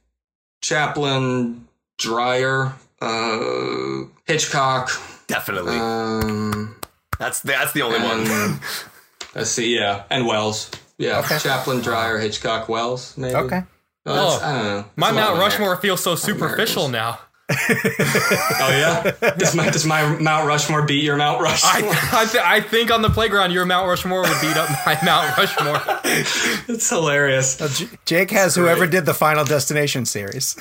Chaplin, Dreyer, uh, Hitchcock. Definitely. Um, that's that's the only one. let's see, yeah, and Welles. Yeah, Okay. Chaplin, Dreyer, Hitchcock, Welles. Maybe. okay. Oh, Oh. I don't know. My It's Mount Rushmore feels so superficial now. Oh yeah. does my does my Mount Rushmore beat your Mount Rushmore? I I, th- I think on the playground your Mount Rushmore would beat up my Mount Rushmore. it's hilarious. J- Jake has whoever did the Final Destination series.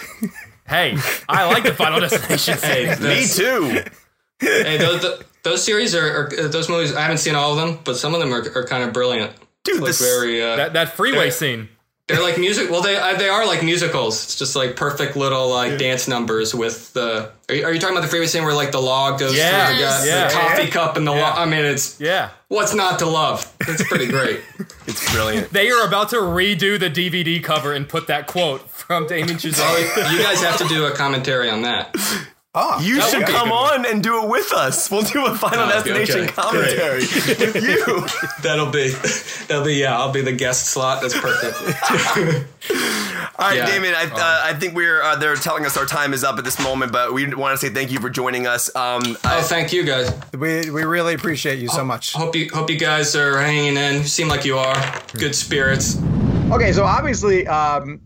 Hey, I like the Final Destination. Hey, series. Me too. Hey, those, th- those series are, are those movies. I haven't seen all of them, but some of them are, are kind of brilliant. Dude, Like this very. Uh, that that freeway They're- scene. They're like music. Well, they uh, they are like musicals. It's just like perfect little like dance numbers with the. Are you, are you talking about the freeway scene where like the log goes Yeah, through the, guy, yeah. the coffee cup and the log? I mean, it's Yeah. what's not to love. It's pretty great. it's brilliant. They are about to redo the DVD cover and put that quote from Damien Chazelle. you guys have to do a commentary on that. Oh, You should would be a come on and do it with us. We'll do a Final Oh, okay, Destination okay. commentary with you. That'll be that'll be yeah. I'll be the guest slot. That's perfect. All right, Yeah. Damien. I, uh, I think we're uh, they're telling us our time is up at this moment, but we want to say thank you for joining us. Um, I- oh, thank you guys. we we really appreciate you so much. Hope you hope you guys are hanging in. You seem like you are. Good spirits. Okay, so obviously, um,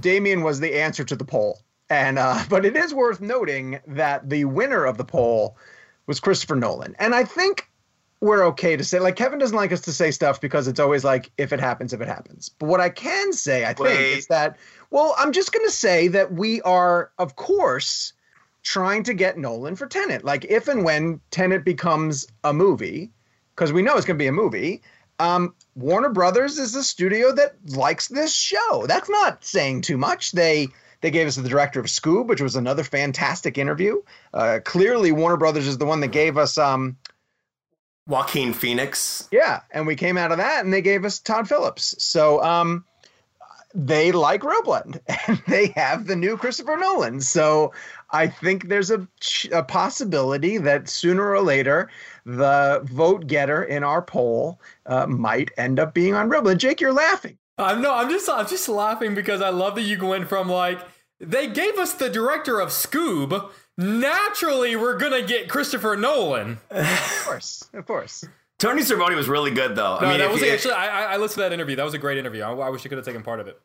Damien was the answer to the poll, and uh, but it is worth noting that the winner of the poll was Christopher Nolan, and I think we're okay to say like Kevin doesn't like us to say stuff because it's always like if it happens, if it happens. But what I can say, I think, Wait. is that well, I'm just going to say that we are, of course, trying to get Nolan for Tenet. Like if and when Tenet becomes a movie, because we know it's going to be a movie. Um, Warner Brothers is a studio that likes this show. That's not saying too much. They they gave us the director of Scoob, which was another fantastic interview. Uh, clearly, Warner Brothers is the one that gave us um, Joaquin Phoenix. yeah, and we came out of that, and they gave us Todd Phillips. So um, they like ReelBlend, and they have the new Christopher Nolan. So I think there's a, a possibility that sooner or later, the vote getter in our poll uh, might end up being on ReelBlend. Jake, you're laughing. I'm no, I'm just I'm just laughing because I love that you went from like they gave us the director of Scoob. Naturally, we're gonna get Christopher Nolan. Of course, of course. Tony Cervone was really good, though. No, I mean, that was you- actually I, I I listened to that interview. That was a great interview. I, I wish you could have taken part of it.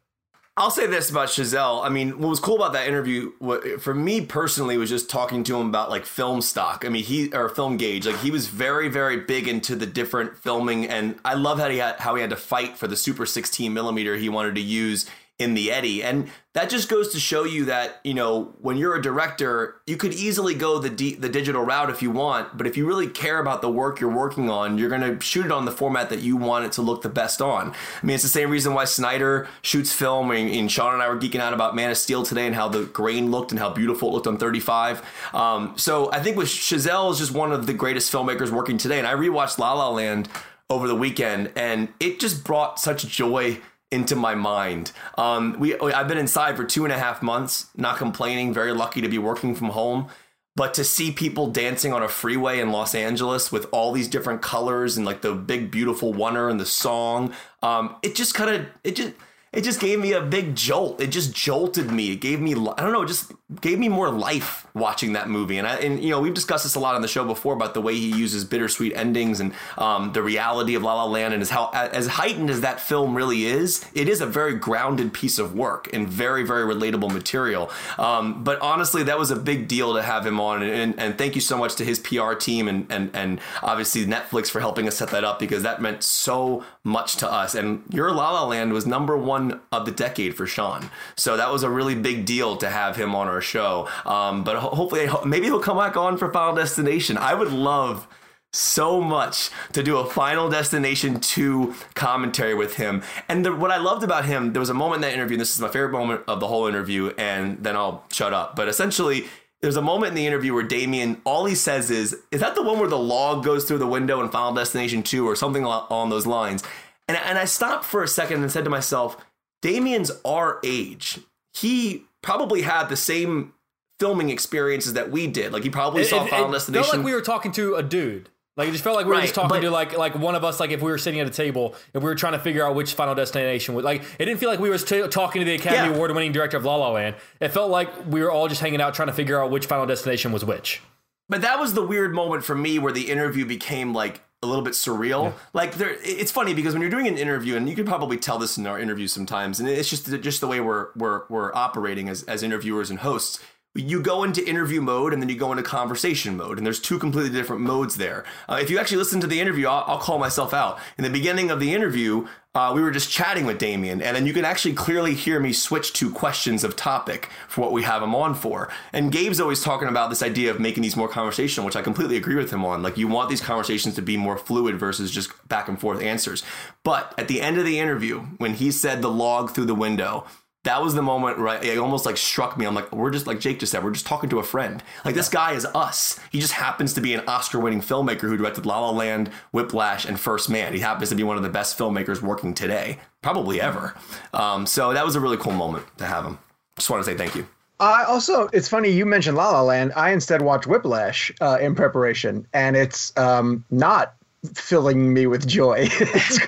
I'll say this about Chazelle. I mean, what was cool about that interview what, for me personally was just talking to him about like film stock. I mean, he or film gauge. Like he was very, very big into the different filming, and I love how he had how he had to fight for the super 16 millimeter he wanted to use in the Eddy. And that just goes to show you that, you know, when you're a director, you could easily go the di- the digital route if you want, but if you really care about the work you're working on, you're going to shoot it on the format that you want it to look the best on. I mean, it's the same reason why Snyder shoots film and, and Sean and I were geeking out about Man of Steel today and how the grain looked and how beautiful it looked on 35. Um, so I think with Chazelle is just one of the greatest filmmakers working today. And I rewatched La La Land over the weekend and it just brought such joy into my mind. Um, we I've been inside for two and a half months, not complaining. Very lucky to be working from home. But to see people dancing on a freeway in Los Angeles with all these different colors and like the big beautiful wonder and the song, um, it just kind of it just it just gave me a big jolt. It just jolted me. It gave me I don't know, just gave me more life watching that movie. And I and you know we've discussed this a lot on the show before about the way he uses bittersweet endings and um, the reality of La La Land and as how as heightened as that film really is, it is a very grounded piece of work and very very relatable material. Um, but honestly, that was a big deal to have him on. And, and, and thank you so much to his PR team and and and obviously Netflix for helping us set that up because that meant so much to us. And Your La La Land was number one of the decade for Sean, so that was a really big deal to have him on our show. Um, but ho- hopefully, maybe he'll come back on for Final Destination. I would love so much to do a Final Destination 2 commentary with him. And the, what I loved about him, there was a moment in that interview, and this is my favorite moment of the whole interview, and then I'll shut up. But essentially, there's a moment in the interview where Damien, all he says is, Is that the one where the log goes through the window in Final Destination 2 or something along those lines? And, and I stopped for a second and said to myself, Damien's our age. He probably had the same filming experiences that we did. Like he probably saw it, Final it Destination. Felt like we were talking to a dude. Like it just felt like we were Right, just talking but- to like like one of us. Like if we were sitting at a table and we were trying to figure out which Final Destination was. Like it didn't feel like we were t- talking to the Academy Yeah. Award winning director of La La Land. It felt like we were all just hanging out trying to figure out which Final Destination was which. But that was the weird moment for me where the interview became like a little bit surreal. Like there, it's funny because when you're doing an interview, and you could probably tell this in our interviews sometimes, and it's just just the way we're we're we're operating as as interviewers and hosts. You go into interview mode and then you go into conversation mode, and there's two completely different modes there. Uh, if you actually listen to the interview, I'll, I'll call myself out. In the beginning of the interview, uh, we were just chatting with Damien, and then you can actually clearly hear me switch to questions of topic for what we have him on for. And Gabe's always talking about this idea of making these more conversational, which I completely agree with him on. Like, you want these conversations to be more fluid versus just back and forth answers. But at the end of the interview, when he said the log through the window, that was the moment right it almost like struck me. I'm like we're just like jake just said we're just talking to a friend. Like this guy is us. He just happens to be an oscar winning filmmaker who directed la la land whiplash and first man. He happens to be one of the best filmmakers working today probably ever. Um, so that was a really cool moment to have him. Just want to say thank you. Also, it's funny you mentioned La La Land. I instead watched Whiplash uh, in preparation, and it's um, not filling me with joy. it's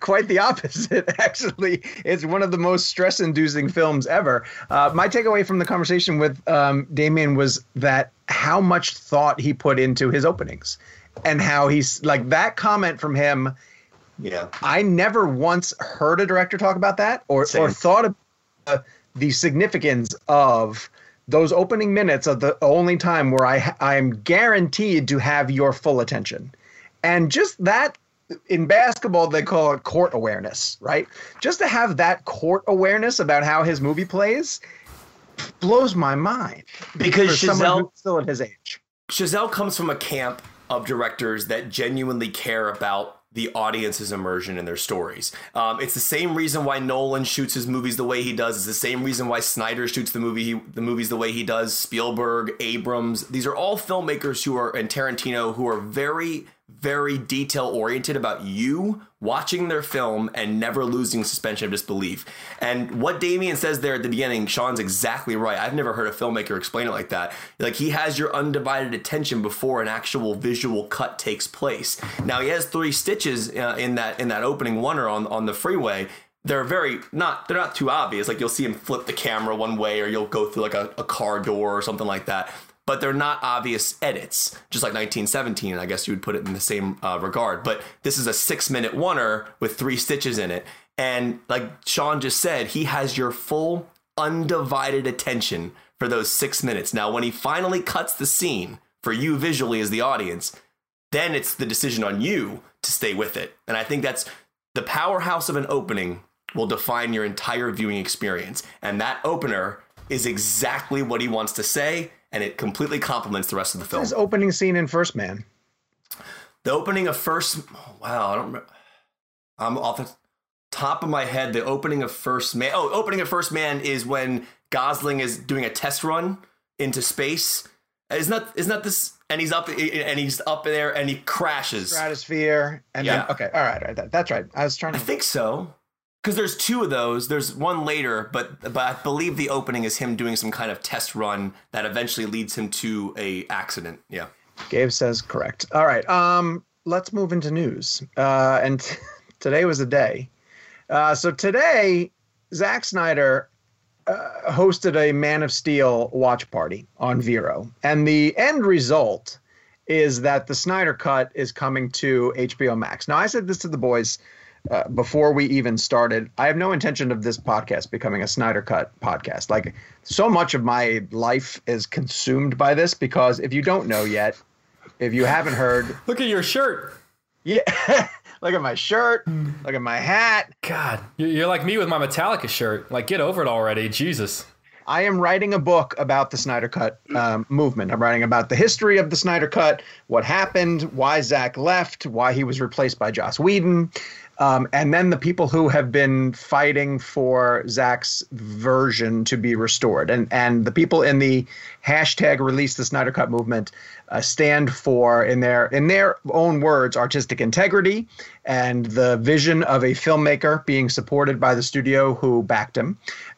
quite- the opposite, actually. It's one of the most stress-inducing films ever. Uh, my takeaway from the conversation with um, Damien was that how much thought he put into his openings, and how he's like that comment from him. yeah I never once heard a director talk about that or, or thought of uh, the significance of those opening minutes of the only time where I I am guaranteed to have your full attention. And just that in basketball they call it court awareness, right? Just to have that court awareness about how his movie plays blows my mind. because For someone still at his age. Chazelle comes from a camp of directors that genuinely care about the audience's immersion in their stories. Um, it's the same reason why Nolan shoots his movies the way he does. It's the same reason why Snyder shoots the movie he, the movies the way he does. Spielberg, Abrams. These are all filmmakers who are and Tarantino who are very very detail oriented about you watching their film and never losing suspension of disbelief. And what Damien says there at the beginning, Sean's exactly right. I've never heard a filmmaker explain it like that. Like he has your undivided attention before an actual visual cut takes place. Now he has three stitches uh, in that in that opening oneer on on the freeway. They're very not they're not too obvious. Like you'll see him flip the camera one way or you'll go through like a, a car door or something like that but they're not obvious edits, just like 1917. I guess you would put it in the same uh, regard. But this is a six minute oneer with three stitches in it. And like Sean just said, he has your full undivided attention for those six minutes. Now, when he finally cuts the scene for you visually as the audience, then it's the decision on you to stay with it. And I think that's the powerhouse of an opening will define your entire viewing experience. And that opener is exactly what he wants to say, and it completely complements the rest of the film. His opening scene in First Man. The opening of First, wow, I don't remember. I'm off the top of my head. The opening of First Man. Oh, opening of First Man is when Gosling is doing a test run into space. Isn't that isn't that this? And he's up and he's up there and he crashes. Stratosphere. And Yeah. then, okay, all right, all right. That, that's right. I was trying to. I think so. Because there's two of those. There's one later, but but I believe the opening is him doing some kind of test run that eventually leads him to a accident. Yeah. Gabe says correct. All right. Um, let's move into news. Uh, and today was a day. Uh, so today, Zack Snyder uh, hosted a Man of Steel watch party on Vero, and the end result is that the Snyder Cut is coming to HBO Max. Now, I said this to the boys uh, before we even started. I have no intention of this podcast becoming a Snyder Cut podcast. Like, so much of my life is consumed by this because if you don't know yet, if you haven't heard, Look at your shirt. yeah, look at my shirt, look at my hat. God, you- you're like me with my Metallica shirt. Like, get over it already. Jesus. I am writing a book about the Snyder Cut um, movement. I'm writing about the history of the Snyder Cut, what happened, why Zack left, why he was replaced by Joss Whedon, um, and then the people who have been fighting for Zack's version to be restored. And and the people in the hashtag release the Snyder Cut movement uh, stand for, in their in their own words, artistic integrity and the vision of a filmmaker being supported by the studio who backed him,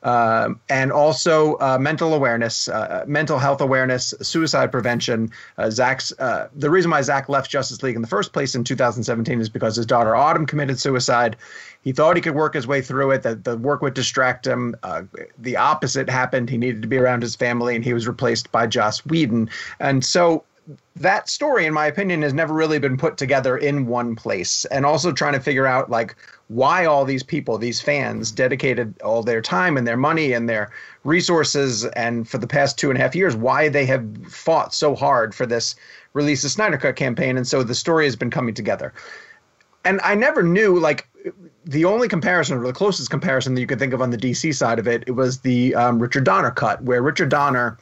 um, and also uh, mental awareness, uh, mental health awareness, suicide prevention. Uh, Zack's uh, the reason why Zach left Justice League in the first place in 2017 is because his daughter Autumn committed suicide. He thought he could work his way through it. That the work would distract him. Uh, the opposite happened. He needed to be around his family, and he was replaced by Joss Whedon. And so that story, in my opinion, has never really been put together in one place. And also trying to figure out like why all these people, these fans, dedicated all their time and their money and their resources, and for the past two and a half years, why they have fought so hard for this release the Snyder Cut campaign. And so the story has been coming together. And I never knew like the only comparison or the closest comparison that you could think of on the DC side of it, it was the um, Richard Donner cut, where Richard Donner,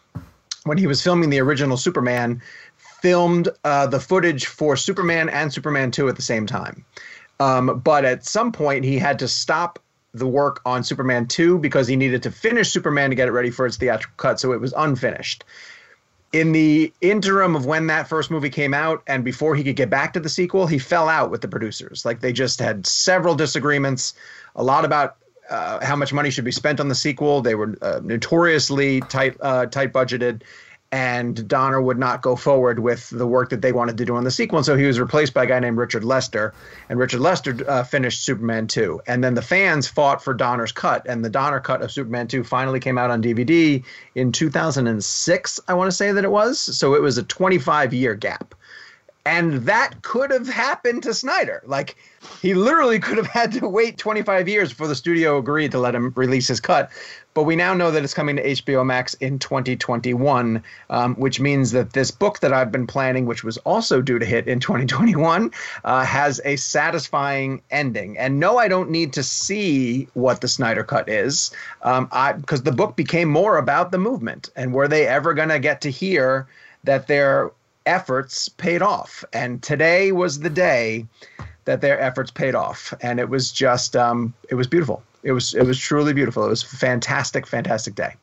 when he was filming the original Superman, filmed uh, the footage for Superman and Superman 2 at the same time. Um, but at some point, he had to stop the work on Superman 2 because he needed to finish Superman to get it ready for its theatrical cut, so it was unfinished. In the interim of when that first movie came out and before he could get back to the sequel, he fell out with the producers. Like they just had several disagreements, a lot about uh, how much money should be spent on the sequel. They were uh, notoriously tight, uh, tight budgeted, and Donner would not go forward with the work that they wanted to do on the sequel. And so he was replaced by a guy named Richard Lester, and Richard Lester uh, finished Superman 2. And then the fans fought for Donner's cut, and the Donner cut of Superman 2 finally came out on DVD in 2006, I want to say that it was. So it was a 25 year gap. And that could have happened to Snyder. Like, he literally could have had to wait 25 years before the studio agreed to let him release his cut. But we now know that it's coming to HBO Max in 2021, um, which means that this book that I've been planning, which was also due to hit in 2021, uh, has a satisfying ending. And no, I don't need to see what the Snyder Cut is, um, because the book became more about the movement. And were they ever going to get to hear that their efforts paid off? And today was the day that their efforts paid off, and it was just, um, it was beautiful. It was, it was truly beautiful. It was fantastic, fantastic day.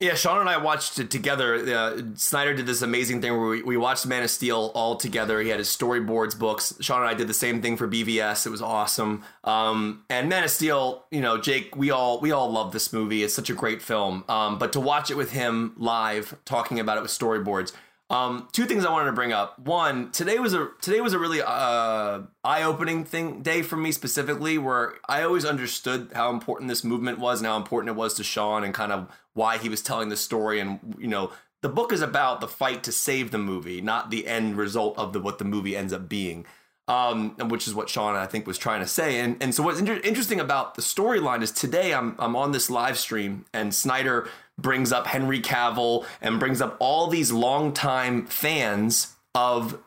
Yeah, Sean and I watched it together. Uh, Snyder did this amazing thing where we, we watched Man of Steel all together. He had his storyboards, books. Sean and I did the same thing for BVS. It was awesome. Um, and Man of Steel, you know, Jake, we all we all love this movie. It's such a great film. Um, but to watch it with him live, talking about it with storyboards. Um, two things I wanted to bring up. One, today was a today was a really uh, eye-opening thing day for me specifically, where I always understood how important this movement was and how important it was to Sean and kind of why he was telling the story. And you know, the book is about the fight to save the movie, not the end result of the what the movie ends up being. Um, which is what Sean I think was trying to say. And and so what's inter- interesting about the storyline is today I'm I'm on this live stream and Snyder brings up Henry Cavill and brings up all these longtime fans of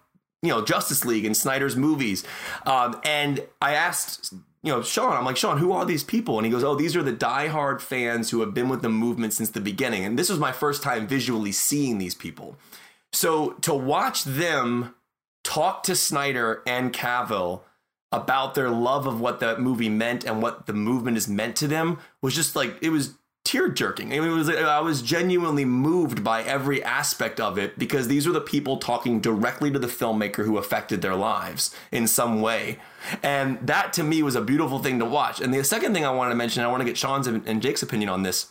you know Justice League and Snyder's movies, um, and I asked you know, Sean, I'm like, Sean, who are these people? And he goes, Oh, these are the diehard fans who have been with the movement since the beginning. And this was my first time visually seeing these people. So to watch them talk to Snyder and Cavill about their love of what that movie meant and what the movement is meant to them was just like it was tear jerking. I mean, it was I was genuinely moved by every aspect of it because these were the people talking directly to the filmmaker who affected their lives in some way. And that to me was a beautiful thing to watch. And the second thing I wanted to mention, I want to get Sean's and Jake's opinion on this.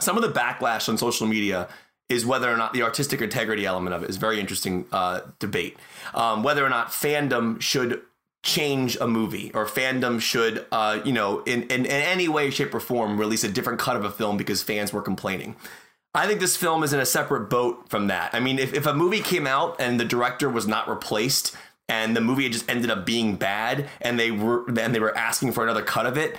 Some of the backlash on social media is whether or not the artistic integrity element of it is very interesting uh, debate. Um, whether or not fandom should change a movie or fandom should, uh, you know, in, in, in any way, shape, or form release a different cut of a film because fans were complaining. I think this film is in a separate boat from that. I mean, if, if a movie came out and the director was not replaced and the movie just ended up being bad and they were and they were asking for another cut of it,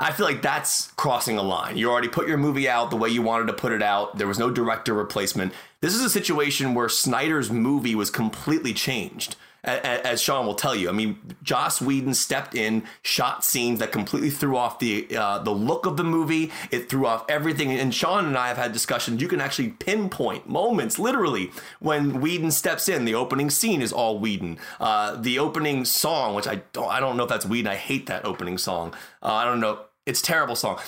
I feel like that's crossing a line. You already put your movie out the way you wanted to put it out. There was no director replacement. This is a situation where Snyder's movie was completely changed as Sean will tell you. I mean, Joss Whedon stepped in, shot scenes that completely threw off the uh, the look of the movie. It threw off everything. And Sean and I have had discussions. You can actually pinpoint moments, literally, when Whedon steps in. The opening scene is all Whedon. Uh, the opening song, which I don't, I don't know if that's Whedon. I hate that opening song. Uh, I don't know. It's terrible song.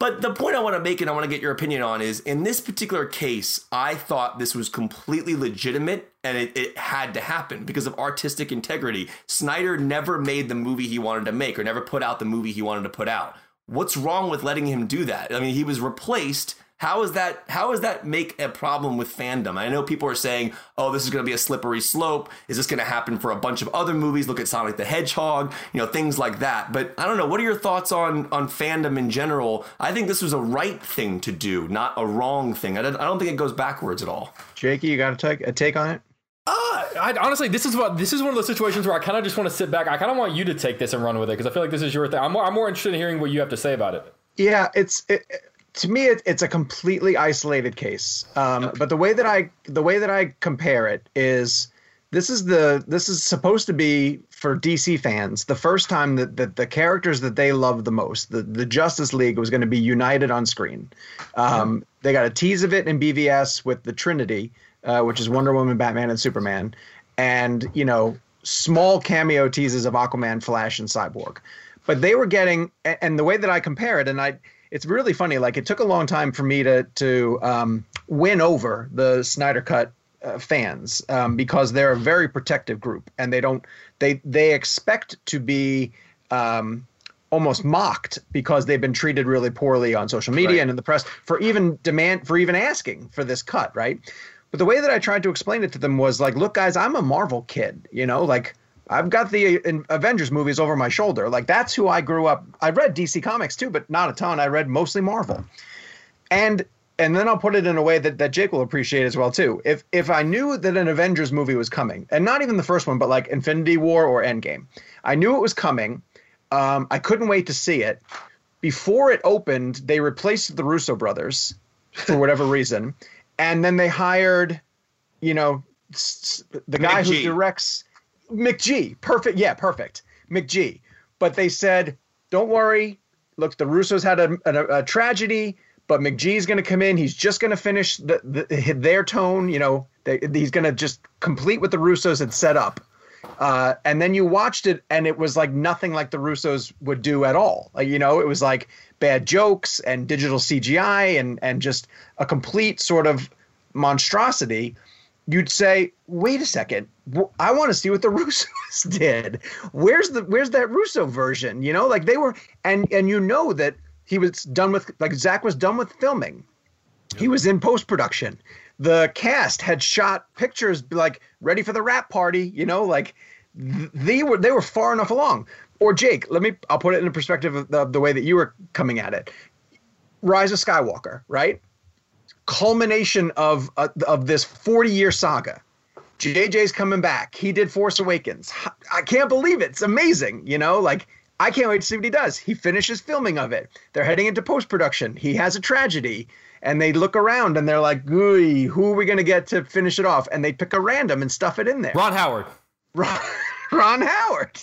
But the point I want to make and I want to get your opinion on is in this particular case, I thought this was completely legitimate and it, it, had to happen because of artistic integrity. Snyder never made the movie he wanted to make or never put out the movie he wanted to put out. What's wrong with letting him do that? I mean, he was replaced how is that? How does that make a problem with fandom? I know people are saying, "Oh, this is going to be a slippery slope. Is this going to happen for a bunch of other movies? Look at Sonic the Hedgehog, you know, things like that." But I don't know. What are your thoughts on on fandom in general? I think this was a right thing to do, not a wrong thing. I don't, I don't think it goes backwards at all. Jakey, you got a take a take on it? Uh, I, honestly, this is what this is one of those situations where I kind of just want to sit back. I kind of want you to take this and run with it because I feel like this is your thing. I'm more, I'm more interested in hearing what you have to say about it. Yeah, it's it, to me it, it's a completely isolated case. Um, but the way that i the way that i compare it is this is the this is supposed to be for dc fans the first time that, that the characters that they love the most the, the justice league was going to be united on screen. Um, they got a tease of it in bvs with the trinity uh, which is wonder woman batman and superman and you know small cameo teases of aquaman flash and cyborg. But they were getting and the way that i compare it and i it's really funny. Like it took a long time for me to to um, win over the Snyder Cut uh, fans um, because they're a very protective group and they don't they they expect to be um, almost mocked because they've been treated really poorly on social media right. and in the press for even demand for even asking for this cut, right? But the way that I tried to explain it to them was like, look, guys, I'm a Marvel kid, you know, like I've got the Avengers movies over my shoulder. Like that's who I grew up. I read DC comics too, but not a ton. I read mostly Marvel. And and then I'll put it in a way that, that Jake will appreciate as well too. If if I knew that an Avengers movie was coming, and not even the first one, but like Infinity War or Endgame, I knew it was coming. Um, I couldn't wait to see it. Before it opened, they replaced the Russo brothers for whatever reason, and then they hired, you know, the guy who directs McG, perfect. Yeah, perfect. McG. But they said, don't worry. Look, the Russos had a, a, a tragedy, but McG's going to come in. He's just going to finish the, the, their tone. You know, they, he's going to just complete what the Russos had set up. Uh, and then you watched it, and it was like nothing like the Russos would do at all. Like, you know, it was like bad jokes and digital CGI and and just a complete sort of monstrosity you'd say, wait a second, I want to see what the Russos did. Where's the where's that Russo version? You know, like they were, and and you know that he was done with like Zack was done with filming. Yep. He was in post production. The cast had shot pictures like ready for the wrap party. You know, like they were they were far enough along. Or Jake, let me I'll put it in the perspective of the, the way that you were coming at it. Rise of Skywalker, right? Culmination of uh, of this 40 year saga JJ's coming back. He did Force Awakens. I can't believe it. It's amazing. You know, like I can't wait to see what he does. He finishes filming of it. They're heading into post production. He has a tragedy. And they look around and they're like, Gooey, who are we going to get to finish it off? And they pick a random and stuff it in there. Ron Howard. Ron, Ron Howard.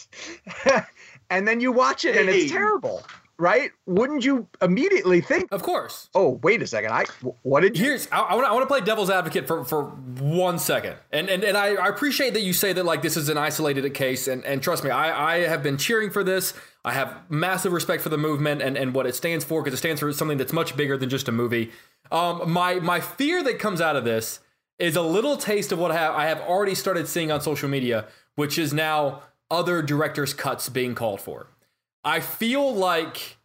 and then you watch it and Hey. it's terrible, right? Wouldn't you immediately think, Of course. oh, wait a second, I what did you Here's I, I want I want to play devil's advocate for for one second, and and and I, I appreciate that you say that like this is an isolated case, and and trust me, I I have been cheering for this. I have massive respect for the movement and and what it stands for because it stands for something that's much bigger than just a movie. Um, my my fear that comes out of this is a little taste of what I have, I have already started seeing on social media, which is now other directors' cuts being called for. I feel like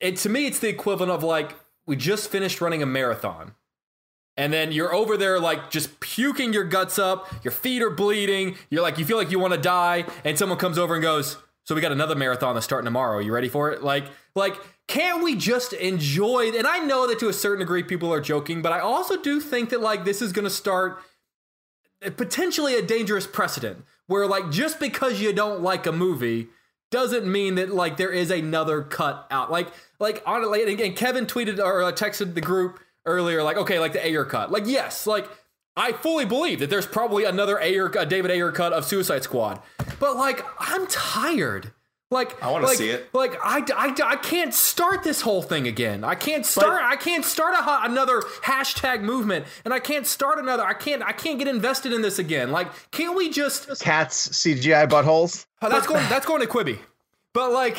it to me it's the equivalent of like we just finished running a marathon. And then you're over there like just puking your guts up your feet are bleeding you're like you feel like you want to die and someone comes over and goes so we got another marathon that's starting tomorrow you ready for it? Like like can't we just enjoy and i know that to a certain degree people are joking but i also do think that like this is going to start eh, potentially a dangerous precedent where like just because you don't like a movie doesn't mean that like there is another cut out. Like like honestly and again kevin tweeted or uh, texted the group earlier like okay like the ayer cut. Like yes like i fully believe that there's probably another ayer a david ayer cut of suicide squad. But like i'm tired like I wanna like- see it. like I, I, I can't start this whole thing again. I can't start. I can't start a, another hashtag movement, and I can't start another. I can't. I can't get invested in this again. Like, can't we just? cats CGI buttholes? Oh, that's going. That's going to Quibi. But like,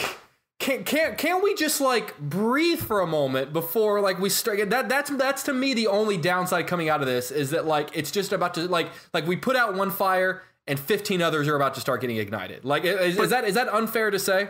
can can't can't we just like breathe for a moment before like we start? That that's that's to me the only downside coming out of this is that like it's just about to like like we put out one fire and 15 others are about to start getting ignited. Like, is, is that is that unfair to say?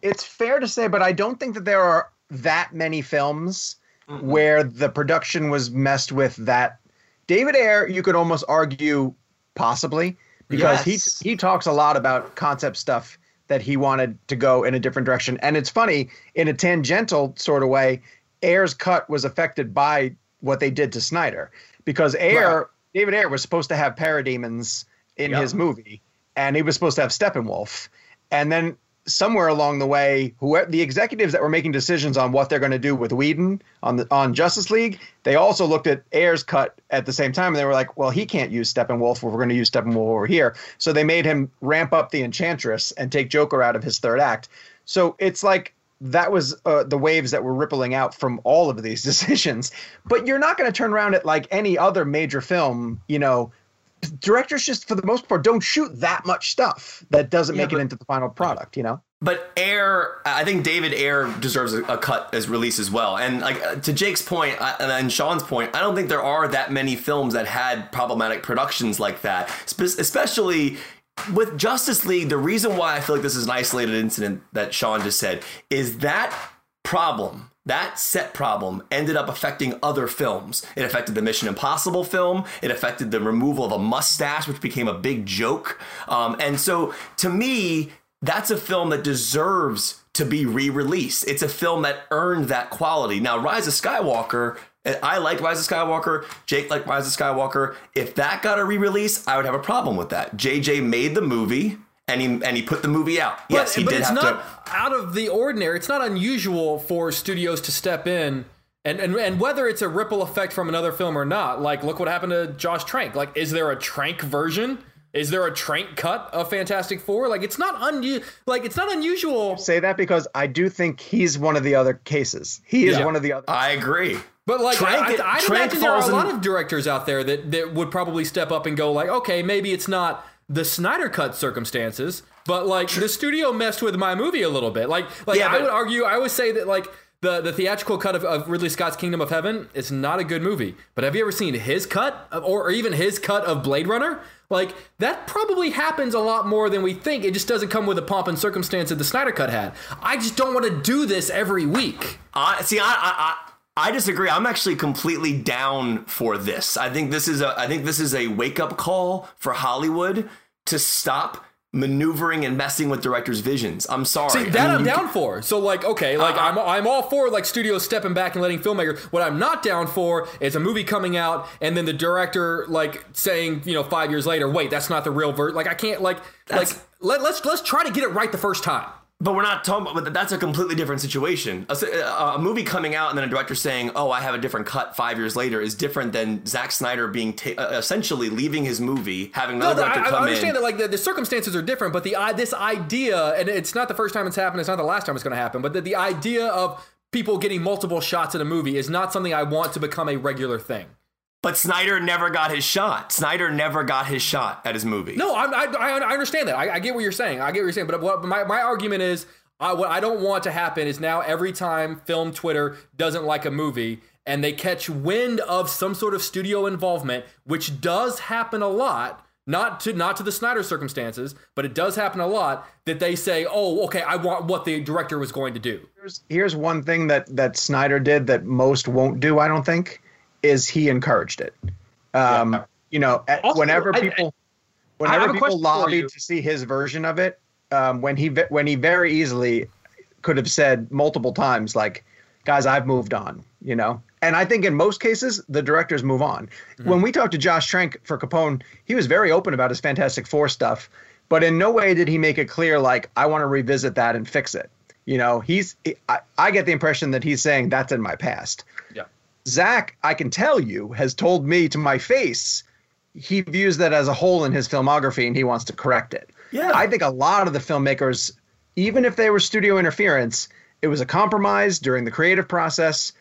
It's fair to say, but I don't think that there are that many films where the production was messed with that. David Ayer, you could almost argue possibly because Yes. he he talks a lot about concept stuff that he wanted to go in a different direction. And it's funny, in a tangential sort of way, Ayer's cut was affected by what they did to Snyder because Ayer, Right. David Ayer was supposed to have parademons in Yeah. his movie, and he was supposed to have Steppenwolf, and then somewhere along the way, whoever the executives that were making decisions on what they're going to do with Whedon on the on Justice League, they also looked at Ayer's cut at the same time, and they were like, "Well, he can't use Steppenwolf. We're going to use Steppenwolf over here." So they made him ramp up the Enchantress and take Joker out of his third act. So it's like that was uh, the waves that were rippling out from all of these decisions. But you're not going to turn around at like any other major film, you know. Directors just, for the most part, don't shoot that much stuff that doesn't make it into the final product. You know. But Ayer, I think David Ayer deserves a, a cut as release as well. And like uh, to Jake's point I, and Sean's point, I don't think there are that many films that had problematic productions like that, Spe- especially. With Justice League, the reason why I feel like this is an isolated incident that Sean just said is that problem, that set problem, ended up affecting other films. It affected the Mission Impossible film. It affected the removal of a mustache, which became a big joke. Um, and so, to me, that's a film that deserves to be re-released. It's a film that earned that quality. Now, Rise of Skywalker. I like Rise of Skywalker. Jake liked Rise of Skywalker. If that got a re-release, I would have a problem with that. JJ made the movie, and he and he put the movie out. yes, he but did it's have not to. out of the ordinary. It's not unusual for studios to step in. And, and, and whether it's a ripple effect from another film or not, like look what happened to Josh Trank. Like, is there a Trank version? Is there a Trank cut of Fantastic Four? Like, it's not unu- like it's not unusual. say that because I do think he's one of the other cases. He is Yeah. one of the other. I agree. But like, Trank- I, I'd Trank imagine there are a lot in- of directors out there that that would probably step up and go like, okay, maybe it's not the Snyder cut circumstances, but like the studio messed with my movie a little bit. Like, like Yeah, I but- would argue, I would say that like the the theatrical cut of, of Ridley Scott's Kingdom of Heaven is not a good movie. But have you ever seen his cut of, or, or even his cut of Blade Runner? Like that probably happens a lot more than we think. It just doesn't come with the pomp and circumstance that the Snyder cut had. I just don't want to do this every week. I see. I, I I I disagree. I'm actually completely down for this. I think this is a I think this is a wake up call for Hollywood to stop maneuvering and messing with directors' visions. I'm sorry. See, I that mean, I'm you down for. So like, okay, like uh-huh. I'm I'm all for like studios stepping back and letting filmmakers. What I'm not down for is a movie coming out and then the director like saying, you know, five years later, wait, that's not the real version. Like I can't like That's- like let, let's let's try to get it right the first time. But we're not talking about, but that's a completely different situation. A, a, a movie coming out and then a director saying, oh, I have a different cut five years later is different than Zack Snyder being ta- uh, essentially leaving his movie, having No, another no, I, director I come understand in. that like the, the circumstances are different, but the i- this idea, and it's not the first time it's happened, it's not the last time it's going to happen, but the, the idea of people getting multiple shots at a movie is not something I want to become a regular thing. But Snyder never got his shot. Snyder never got his shot at his movie. No, I, I, I I understand that. I, I get what you're saying. I get what you're saying. But what my, my argument is, I, what I don't want to happen is now every time film Twitter doesn't like a movie and they catch wind of some sort of studio involvement, which does happen a lot. Not to not to the Snyder circumstances, but it does happen a lot. That they say, "Oh, okay, I want what the director was going to do." Here's, here's one thing that that Snyder did that most won't do. I don't think is he encouraged it. Um, You know, at- Also, whenever people, I have whenever a people question for you. lobbied to see his version of it, um, when he when he very easily could have said multiple times, like, "Guys, I've moved on," you know. And I think in most cases, the directors move on. When we talked to Josh Trank for Capone, he was very open about his Fantastic Four stuff, but in no way did he make it clear, like, I want to revisit that and fix it. You know, he's, I, I get the impression that he's saying that's in my past. Yeah. Zack, I can tell you, has told me to my face he views that as a hole in his filmography and he wants to correct it. Yeah. I think a lot of the filmmakers, even if they were studio interference, it was a compromise during the creative process.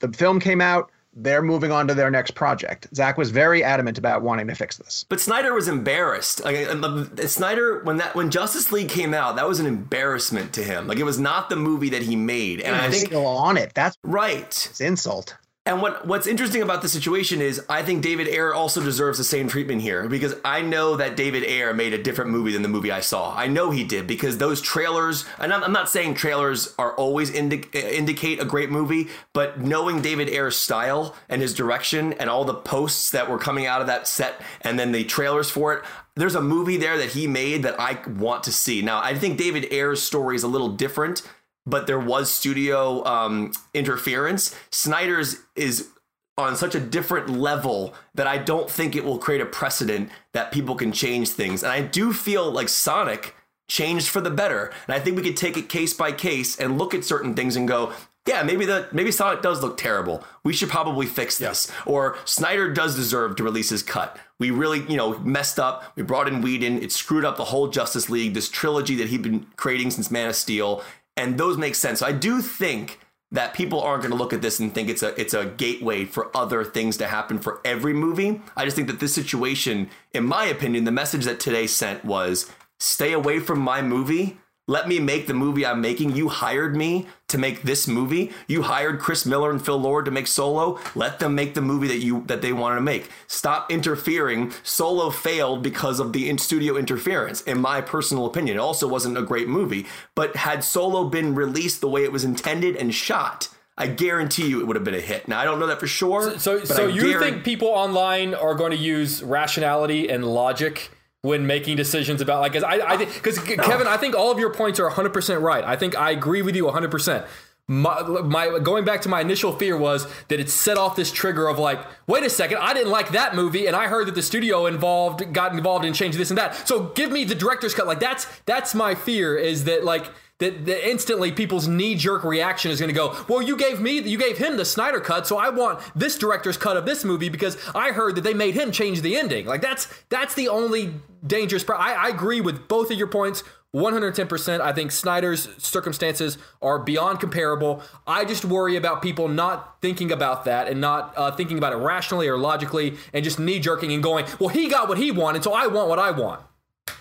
The film came out, they're moving on to their next project. Zack was very adamant about wanting to fix this. But Snyder was embarrassed. Like uh, uh, Snyder, when that when Justice League came out, that was an embarrassment to him. Like it was not the movie that he made, and I He's think still on it. That's right. It's insult. And what what's interesting about the situation is I think David Ayer also deserves the same treatment here because I know that David Ayer made a different movie than the movie I saw. I know he did because those trailers, and I'm, I'm not saying trailers are always indi- indicate a great movie, but knowing David Ayer's style and his direction and all the posts that were coming out of that set and then the trailers for it, there's a movie there that he made that I want to see. Now, I think David Ayer's story is a little different but there was studio um, interference. Snyder's is on such a different level that I don't think it will create a precedent that people can change things. And I do feel like Sonic changed for the better. And I think we could take it case by case and look at certain things and go, yeah, maybe the maybe Sonic does look terrible. We should probably fix this. Or Snyder does deserve to release his cut. We really, you know, messed up. We brought in Whedon. It screwed up the whole Justice League, this trilogy that he'd been creating since Man of Steel, and those make sense. So I do think that people aren't going to look at this and think it's a it's a gateway for other things to happen for every movie. I just think that this situation, in my opinion, the message that today sent was stay away from my movie. Let me make the movie I'm making. You hired me to make this movie. You hired Chris Miller and Phil Lord to make Solo. Let them make the movie that you that they wanted to make. Stop interfering. Solo failed because of the in studio interference, in my personal opinion. It also wasn't a great movie. But had Solo been released the way it was intended and shot, I guarantee you it would have been a hit. Now I don't know that for sure. So, but so you guarant- think people online are going to use rationality and logic when making decisions about like? 'cause I, I think because Kevin, I think all of your points are 100 percent right. I think I agree with you 100. percent my, my going back to my initial fear was that it set off this trigger of like, wait a second, I didn't like that movie, and I heard that the studio involved got involved and changed this and that. So give me the director's cut. Like that's that's my fear is that like that, that instantly people's knee jerk reaction is going to go, well, you gave me, you gave him the Snyder cut, so I want this director's cut of this movie because I heard that they made him change the ending. Like that's that's the only dangerous. Pro- I, I agree with both of your points. 110%. I think Snyder's circumstances are beyond comparable. I just worry about people not thinking about that and not uh, thinking about it rationally or logically and just knee jerking and going, well, he got what he wanted, so I want what I want.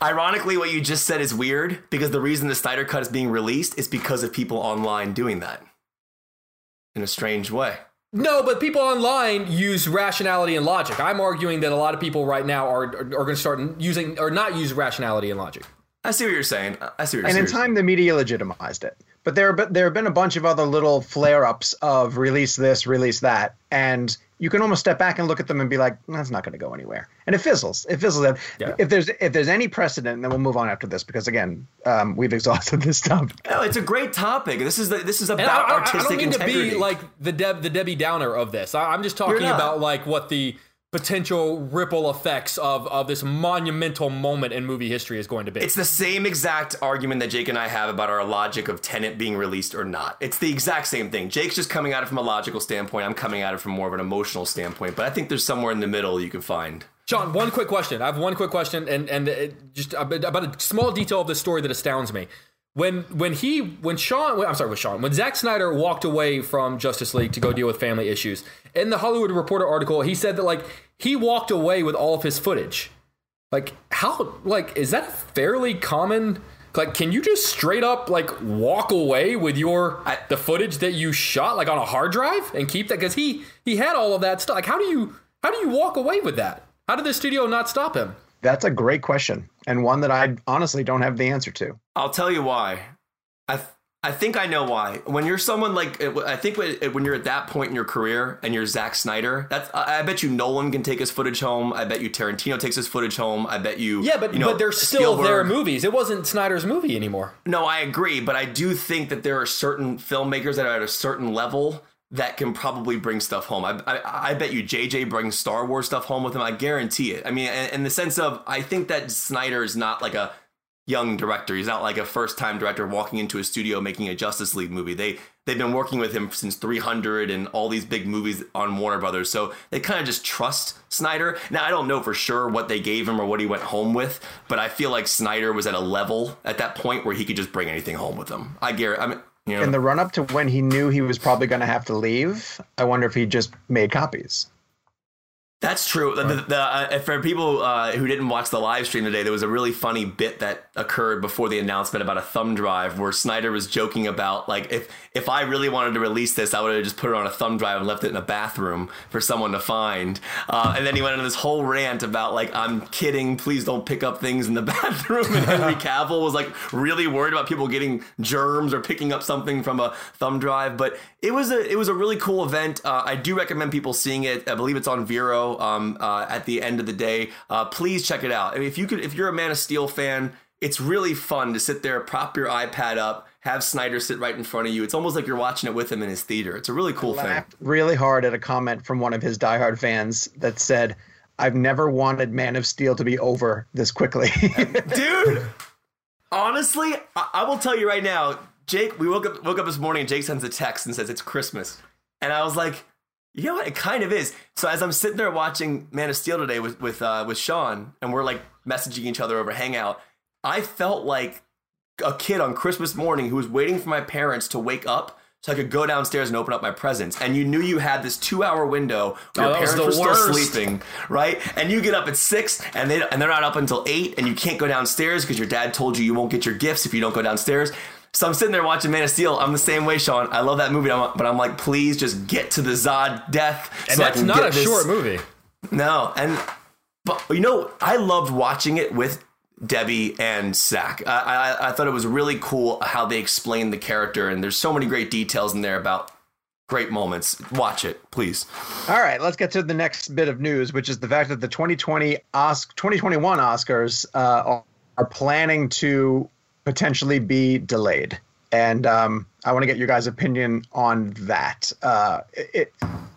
Ironically, what you just said is weird because the reason the Snyder Cut is being released is because of people online doing that in a strange way. No, but people online use rationality and logic. I'm arguing that a lot of people right now are are, going to start using or not use rationality and logic. I see what you're saying. I see what you're And in saying. time, the media legitimized it. But there, but there have been a bunch of other little flare-ups of release this, release that, and you can almost step back and look at them and be like, that's not going to go anywhere, and it fizzles. It fizzles out. Yeah. If there's if there's any precedent, then we'll move on after this because again, um, we've exhausted this topic. No, it's a great topic. This is the, this is about I, I- I artistic don't mean integrity. to be like the Deb, the Debbie Downer of this. I, I'm just talking about like what the potential ripple effects of of this monumental moment in movie history is going to be. It's the same exact argument that Jake and I have about our logic of Tenet being released or not. It's the exact same thing. Jake's just coming at it from a logical standpoint. I'm coming at it from more of an emotional standpoint. But I think there's somewhere in the middle you can find. Sean, one quick question. I have one quick question, and and just about about a small detail of the story that astounds me. When when he when Sean I'm sorry with Sean when Zack Snyder walked away from Justice League to go deal with family issues in the Hollywood Reporter article he said that like he walked away with all of his footage. Like how like is that fairly common? Like can you just straight up like walk away with your I- the footage that you shot like on a hard drive and keep that because he he had all of that stuff. Like how do you how do you walk away with that? How did the studio not stop him? That's a great question and one that I honestly don't have the answer to. I'll tell you why. I th- I think I know why. When you're someone like I think when when you're at that point in your career and you're Zack Snyder, that's I I bet you Nolan can take his footage home. I bet you Tarantino takes his footage home. I bet you Yeah, but you know, but they're still their movies. It wasn't Snyder's movie anymore. No, I agree, but I do think that there are certain filmmakers that are at a certain level that can probably bring stuff home. I, I, I bet you JJ brings Star Wars stuff home with him. I guarantee it. I mean, in, in the sense of, I think that Snyder is not like a young director. He's not like a first time director walking into a studio making a Justice League movie. They they've been working with him since 300 and all these big movies on Warner Brothers. So they kind of just trust Snyder. Now I don't know for sure what they gave him or what he went home with, but I feel like Snyder was at a level at that point where he could just bring anything home with him. I guarantee. I mean, know, In the run up to when he knew he was probably going to have to leave, I wonder if he just made copies. That's true. The, the, the, uh, for people uh, who didn't watch the live stream today, there was a really funny bit that occurred before the announcement about a thumb drive, where Snyder was joking about like if if I really wanted to release this, I would have just put it on a thumb drive and left it in a bathroom for someone to find. Uh, and then he went into this whole rant about like I'm kidding, please don't pick up things in the bathroom. And Henry Cavill was like really worried about people getting germs or picking up something from a thumb drive. But it was a it was a really cool event. Uh, I do recommend people seeing it. I believe it's on Vero. Um, uh, at the end of the day, uh, please check it out. I mean, if you could, if you're a Man of Steel fan, it's really fun to sit there, prop your iPad up, have Snyder sit right in front of you. It's almost like you're watching it with him in his theater. It's a really cool thing. Laughed really hard at a comment from one of his diehard fans that said, I've never wanted Man of Steel to be over this quickly. dude. Honestly, I, I will tell you right now, Jake. We woke up woke up this morning, and Jake sends a text and says it's Christmas, and I was like, you know what? It kind of is. So as I'm sitting there watching Man of Steel today with with uh, with Sean, and we're like messaging each other over Hangout, I felt like a kid on Christmas morning who was waiting for my parents to wake up. So I could go downstairs and open up my presents, and you knew you had this two-hour window where Oh, your parents were still worst. sleeping, right? And you get up at six, and they and they're not up until eight, and you can't go downstairs because your dad told you you won't get your gifts if you don't go downstairs. So I'm sitting there watching Man of Steel. I'm the same way, Sean. I love that movie, I'm- but I'm like, please just get to the Zod death. And so I that's can not get a this- short movie. No, and but you know, I loved watching it with Debbie and Zack. I, I I thought it was really cool how they explained the character, and there's so many great details in there about great moments. Watch it, please. All right, let's get to the next bit of news, which is the fact that the 2020 Osc- 2021 Oscars uh, are, are planning to potentially be delayed. And um, I want to get your guys' opinion on that. Uh, it,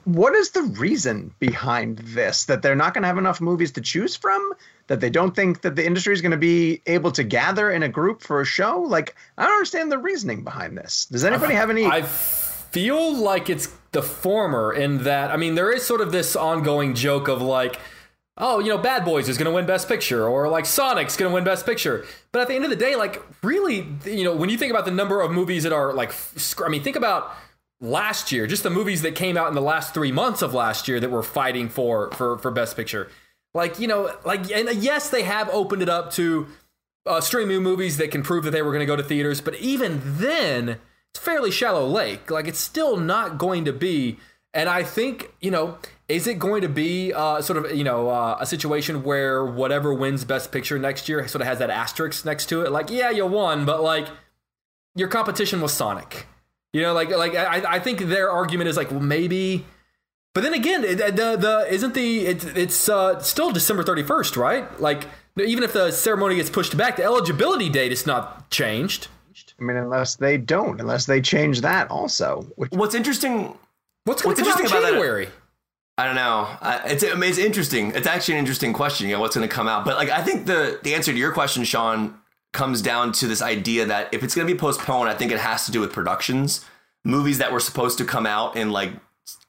what is the reason behind this? That they're not going to have enough movies to choose from? That they don't think that the industry is going to be able to gather in a group for a show? Like, I don't understand the reasoning behind this. Does anybody have any? I feel like it's the former in that I mean there is sort of this ongoing joke of like oh you know Bad Boys is going to win Best Picture or like Sonic's going to win Best Picture but at the end of the day like really you know when you think about the number of movies that are like I mean think about last year just the movies that came out in the last 3 months of last year that were fighting for for for Best Picture like you know like and yes they have opened it up to uh, streaming movies that can prove that they were going to go to theaters. But even then, it's fairly shallow lake. Like it's still not going to be. And I think you know, is it going to be uh, sort of you know uh, a situation where whatever wins Best Picture next year sort of has that asterisk next to it? Like, yeah, you won, but like your competition was Sonic. You know, like like I, I think their argument is like, well, maybe But then again, it, the the isn't the it, it's uh, still December thirty first, right? Like even if the ceremony gets pushed back, the eligibility date is not changed. I mean, unless they don't, unless they change that also. Which, What's interesting What's going What's to come out in interesting about that- January? I don't know. I, it's I mean, it's interesting. It's actually an interesting question. You know, what's going to come out? But like, I think the the answer to your question, Sean, comes down to this idea that if it's going to be postponed, I think it has to do with productions, movies that were supposed to come out in like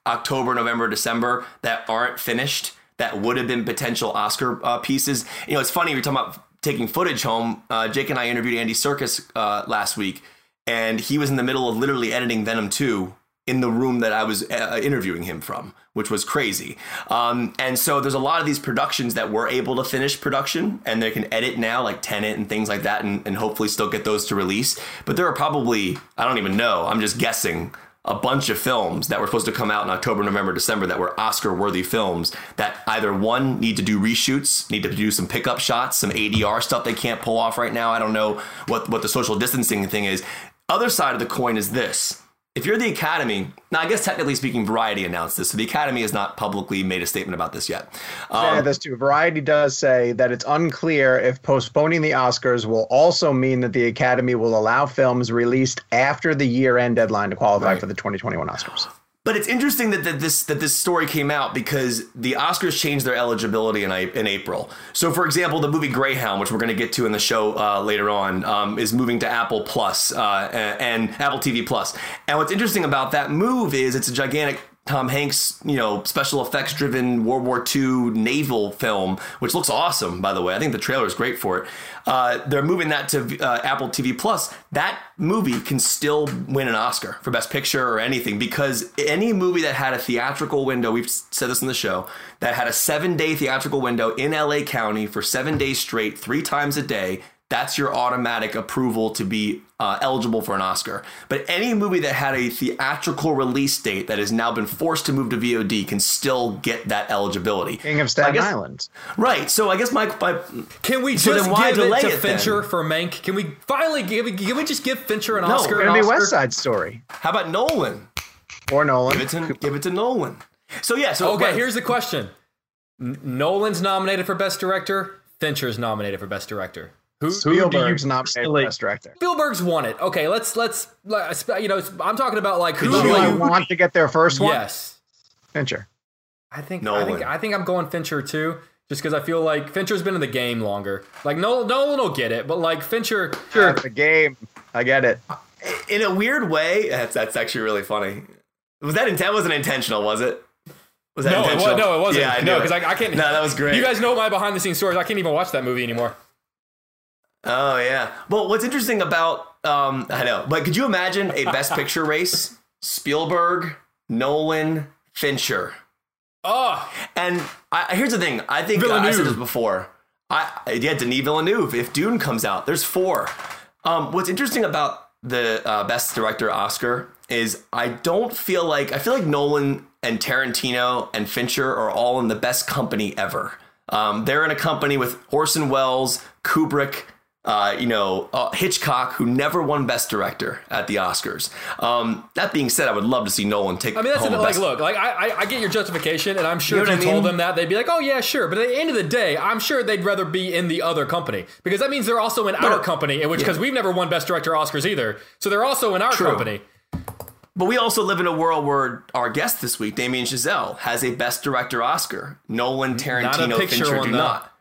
October, November, December that aren't finished that would have been potential Oscar uh, pieces. You know, it's funny you're talking about taking footage home. Uh, Jake and I interviewed Andy Serkis uh, last week, and he was in the middle of literally editing Venom 2 in the room that I was uh, interviewing him from, which was crazy. Um, and so there's a lot of these productions that were able to finish production and they can edit now, like Tenet and things like that, and, and hopefully still get those to release. But there are probably, I don't even know, I'm just guessing, a bunch of films that were supposed to come out in October, November, December that were Oscar worthy films that either one need to do reshoots, need to do some pickup shots, some ADR stuff they can't pull off right now. I don't know what, what the social distancing thing is. Other side of the coin is this. If you're the Academy, now I guess technically speaking, Variety announced this, so the Academy has not publicly made a statement about this yet. Um, yeah, this too. Variety does say that it's unclear if postponing the Oscars will also mean that the Academy will allow films released after the year-end deadline to qualify Right. for the 2021 Oscars. But it's interesting that, that this that this story came out because the Oscars changed their eligibility in, in April. So, for example, the movie Greyhound, which we're going to get to in the show uh, later on, um, is moving to Apple Plus uh, and, and Apple TV Plus. And what's interesting about that move is it's a gigantic Tom Hanks, you know, special effects driven World War II naval film, which looks awesome, by the way. I think the trailer is great for it. Uh, they're moving that to uh, Apple TV Plus. That movie can still win an Oscar for Best Picture or anything because any movie that had a theatrical window, we've said this in the show, that had a seven day theatrical window in LA County for seven days straight, three times a day, that's your automatic approval to be uh, eligible for an Oscar. But any movie that had a theatrical release date that has now been forced to move to VOD can still get that eligibility. King of Staten guess- Island. Right. So I guess my, my Can we So just then why give it to it then? Fincher for Mank? Can we finally give? Can we just give Fincher an No, Oscar? we're It's gonna be Oscar? West Side Story how about Nolan? or Nolan. Give it to give it to Nolan. So yeah. So Okay, but- here's the question: N- Nolan's nominated for Best Director. Fincher's nominated for Best Director. Who? Spielberg's you not personally- Best Director. Spielberg's won it. Okay, let's let's let's- you know I'm talking about like who Who do do I you? want to get their first one? Yes, Fincher. I think I Nolan. think I think I'm going Fincher too, just because I feel like Fincher's been in the game longer. Like Nolan, Nolan will get it, but like Fincher, Sure. The game. I get it. in a weird way, that's that's actually really funny. Was that intent? Wasn't intentional, was it? Was that No, it wa- intentional? no, it wasn't. Yeah, I No, knew it. 'cause I- I can't- No, that was great. You guys know my behind the scenes stories. I can't even watch that movie anymore. Oh yeah. Well, what's interesting about um, I know, but could you imagine a Best Picture race? Spielberg, Nolan, Fincher, Oh, and I, here's the thing. I think uh, I said this before. I yeah, Denis Villeneuve. If Dune comes out, there's four. Um, what's interesting about the uh, Best Director Oscar is I don't feel like I feel like Nolan and Tarantino and Fincher are all in the best company ever. Um, they're in a company with Orson Welles, Kubrick, uh, you know, uh, Hitchcock, who never won Best Director at the Oscars. Um, that being said, I would love to see Nolan take I mean that's home an, like look, like I, I I get your justification, and I'm sure You know if you I told them that they'd be like, oh yeah, sure. But at the end of the day, I'm sure they'd rather be in the other company because that means they're also in our company, in which because we've never won Best Director Oscars either, so they're also in our True. company. But we also live in a world where our guest this week, Damien Chazelle, has a Best Director Oscar. Nolan, Tarantino, picture Fincher one, do though. not.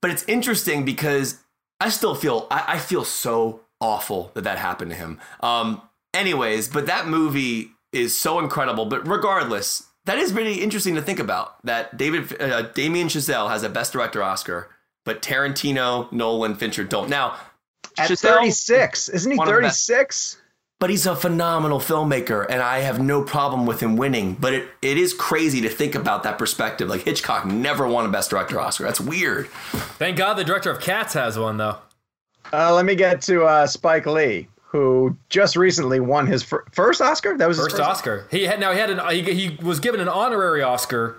But it's interesting because I still feel I, I feel so awful that that happened to him. Um, anyways, but that movie is so incredible. But regardless, that is really interesting to think about. That David uh, Damien Chazelle has a Best Director Oscar, but Tarantino, Nolan, Fincher don't. Now, At Giselle- 36. Isn't he One of the best. 36? But he's a phenomenal filmmaker and I have no problem with him winning. But it, it is crazy to think about that perspective. Like Hitchcock never won a Best Director Oscar. That's weird. Thank God the director of Cats has one though. Uh, let me get to uh, Spike Lee, who just recently won his fir- first Oscar. That was his First Oscar. He had now he had an he, he was given an honorary Oscar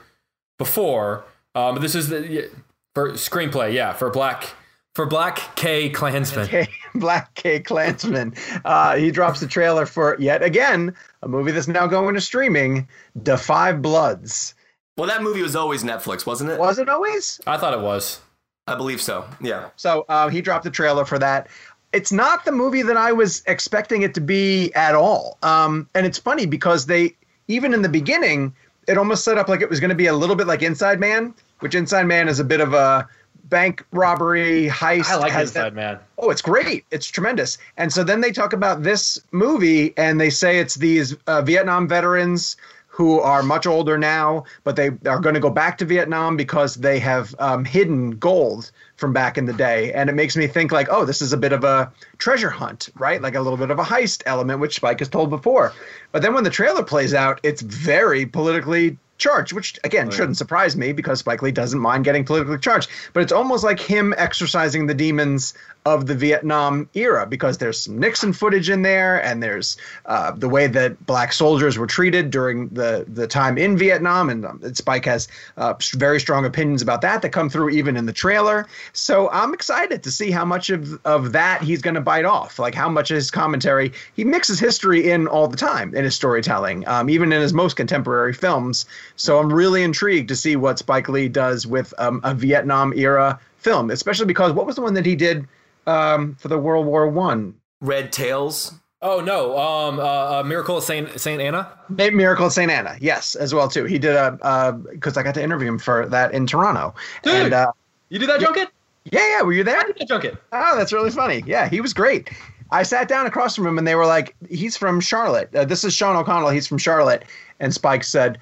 before. Um, but this is the for screenplay. Yeah, for Black for Black K Klansman. Okay, Black K Klansman. Uh, he drops the trailer for yet again a movie that's now going to streaming, Da Five Bloods. Well, that movie was always Netflix, wasn't it? Was it always? I thought it was. I believe so. Yeah. So uh, he dropped the trailer for that. It's not the movie that I was expecting it to be at all. Um, and it's funny because they, even in the beginning, it almost set up like it was going to be a little bit like Inside Man, which Inside Man is a bit of a bank robbery heist. I like Inside that- Man. Oh, it's great. It's tremendous. And so then they talk about this movie and they say it's these uh, Vietnam veterans who are much older now, but they are going to go back to Vietnam because they have um, hidden gold from back in the day. And it makes me think like, oh, this is a bit of a treasure hunt, right? Like a little bit of a heist element, which Spike has told before. But then when the trailer plays out, it's very politically charged, which again oh, shouldn't surprise me because Spike Lee doesn't mind getting politically charged. But it's almost like him exercising the demons of the Vietnam era because there's some Nixon footage in there, and there's uh, the way that black soldiers were treated during the the time in Vietnam, and um, Spike has uh, very strong opinions about that that come through even in the trailer. So I'm excited to see how much of of that he's going to bite off, like how much of his commentary he mixes history in all the time in his storytelling, um, even in his most contemporary films. So I'm really intrigued to see what Spike Lee does with um, a Vietnam era film, especially because what was the one that he did um, for the World War One? Red Tails. Oh no, um, uh, uh, Miracle of Saint Saint Anna. Maybe Miracle of St. Anna, yes, as well too. He did a because I got to interview him for that in Toronto. Dude. And uh, You did that junket? yeah, yeah, were you there? I did that junket. Oh, that's really funny. Yeah, he was great. I sat down across from him and they were like, he's from Charlotte. Uh, this is Sean O'Connell. He's from Charlotte. And Spike said,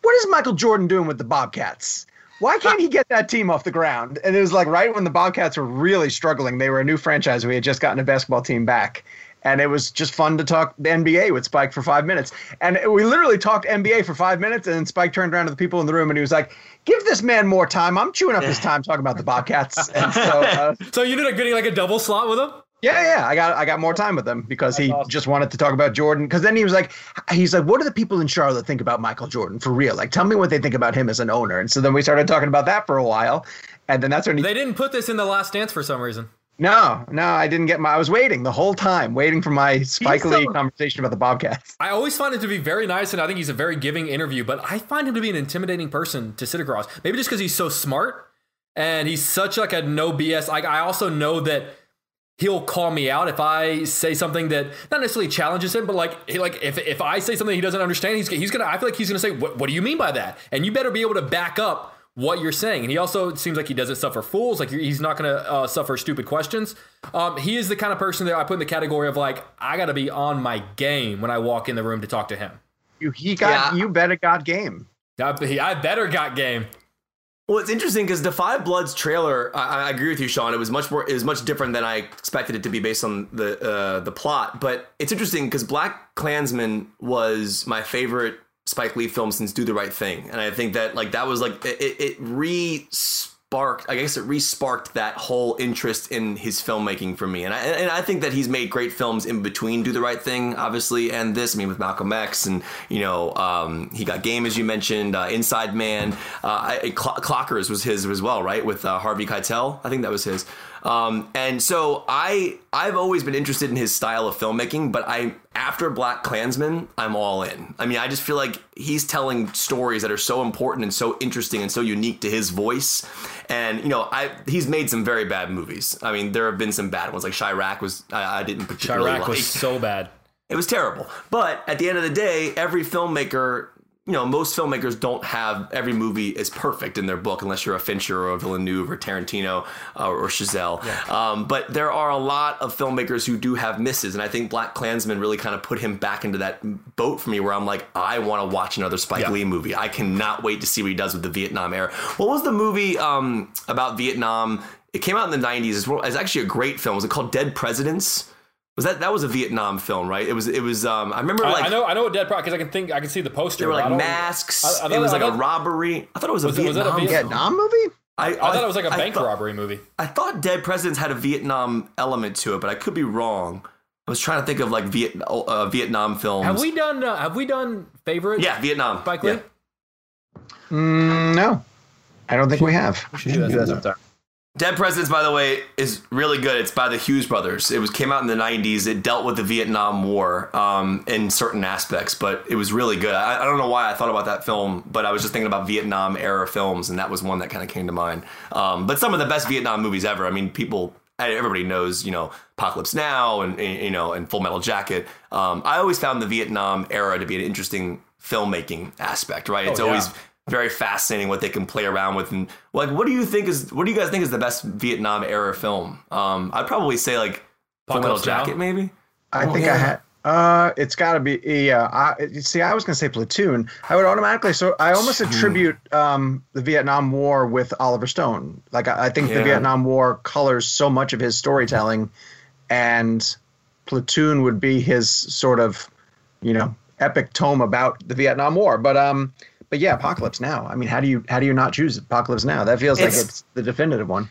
What is Michael Jordan doing with the Bobcats? Why can't he get that team off the ground? And it was like right when the Bobcats were really struggling. They were a new franchise. We had just gotten a basketball team back. And it was just fun to talk NBA with Spike for five minutes. And we literally talked NBA for five minutes. And then Spike turned around to the people in the room and he was like, Give this man more time. I'm chewing up his time talking about the Bobcats. And so uh, So you ended up getting like a double slot with him. Yeah, yeah, I got I got more time with him because he just wanted to talk about Jordan. Because then he was like, he's like, what do the people in Charlotte think about Michael Jordan for real? Like, tell me what they think about him as an owner. And so then we started talking about that for a while, and then that's when he. They didn't put this in the Last Dance for some reason. no, no, I didn't get my. I was waiting the whole time, waiting for my Spike Lee so- conversation about the Bobcats. I always find him to be very nice, and I think he's a very giving interview. But I find him to be an intimidating person to sit across. Maybe just because he's so smart and he's such like a no BS. Like I also know that he'll call me out if I say something that not necessarily challenges him, but like he, like if if I say something he doesn't understand, he's he's gonna. I feel like he's gonna say, "What, what do you mean by that?" And you better be able to back up what you're saying. And he also seems like he doesn't suffer fools. Like he's not gonna uh, suffer stupid questions. Um, he is the kind of person that I put in the category of like I got to be on my game when I walk in the room to talk to him. You, he got Yeah. you bet it got game. I, I better got game. Well, it's interesting because the Five Bloods trailer. I, I agree with you, Sean. It was much more. It was much different than I expected it to be based on the uh, the plot. But it's interesting because Black Klansman was my favorite Spike Lee film since Do the Right Thing, and I think that like that was like it, it re sparked. I guess it re sparked that whole interest in his filmmaking for me. And I and I think that he's made great films in between Do the Right Thing, obviously, and this. I mean, with Malcolm X, and you know, um, he got Game as you mentioned, uh, Inside Man, uh, I, Cl- Clockers was his as well, right? With uh, Harvey Keitel, I think that was his. Um, and so I I've always been interested in his style of filmmaking, but I after Black Klansman, I'm all in. I mean, I just feel like he's telling stories that are so important and so interesting and so unique to his voice. And you know, I he's made some very bad movies. I mean, there have been some bad ones. Like Chi-Raq was I, I didn't particularly Chi-Raq like. was so bad. It was terrible. But at the end of the day, every filmmaker, you know, most filmmakers don't have every movie is perfect in their book unless you're a Fincher or a Villeneuve or Tarantino uh, or Chazelle. Um, but there are a lot of filmmakers who do have misses. And I think Black Klansman really kind of put him back into that boat for me where I'm like, I want to watch another Spike Yeah. Lee movie. I cannot wait to see what he does with the Vietnam era. What was the movie um, about Vietnam? It came out in the 90s. It's, it's actually a great film. Was it called Dead Presidents? Was that that was a Vietnam film, right? It was it was um I remember like I know I know what Dead Pro because I can think I can see the poster. there were like masks. I- I thought- it was I like a robbery. I thought it was a Was it- was a Vietnam. Viet- movie? I, I thought it was like a I bank thought- robbery movie. I thought Dead Presidents had a Vietnam element to it, but I could be wrong. I was trying to think of like Viet, uh, Vietnam films. Have we done? Uh, have we done favorite? Yeah, Vietnam. Spike Yeah. Lee. Mm, no, I don't think we have. We should do that sometime. Dead Presidents, by the way, is really good. It's by the Hughes brothers. It was came out in the '90s. It dealt with the Vietnam War um, in certain aspects, but it was really good. I, I don't know why I thought about that film, but I was just thinking about Vietnam era films, and that was one that kind of came to mind. Um, but some of the best Vietnam movies ever. I mean, people, everybody knows, you know, Apocalypse Now, and, and you know, and Full Metal Jacket. Um, I always found the Vietnam era to be an interesting filmmaking aspect. Right? It's Oh, yeah. always very fascinating what they can play around with and like what do you think is what do you guys think is the best Vietnam era film? Um I'd probably say like Full Metal Apocalypse Now? Jacket maybe. I think I had. Uh, it's got to be. Yeah. I, you see, I was gonna say Platoon. I would automatically. So I almost attribute um, the Vietnam War with Oliver Stone. Like I, I think the Vietnam War colors so much of his storytelling, and Platoon would be his sort of, you know, epic tome about the Vietnam War. But um, but yeah, Apocalypse Now. I mean, how do you how do you not choose Apocalypse Now? That feels like It's- it's the definitive one.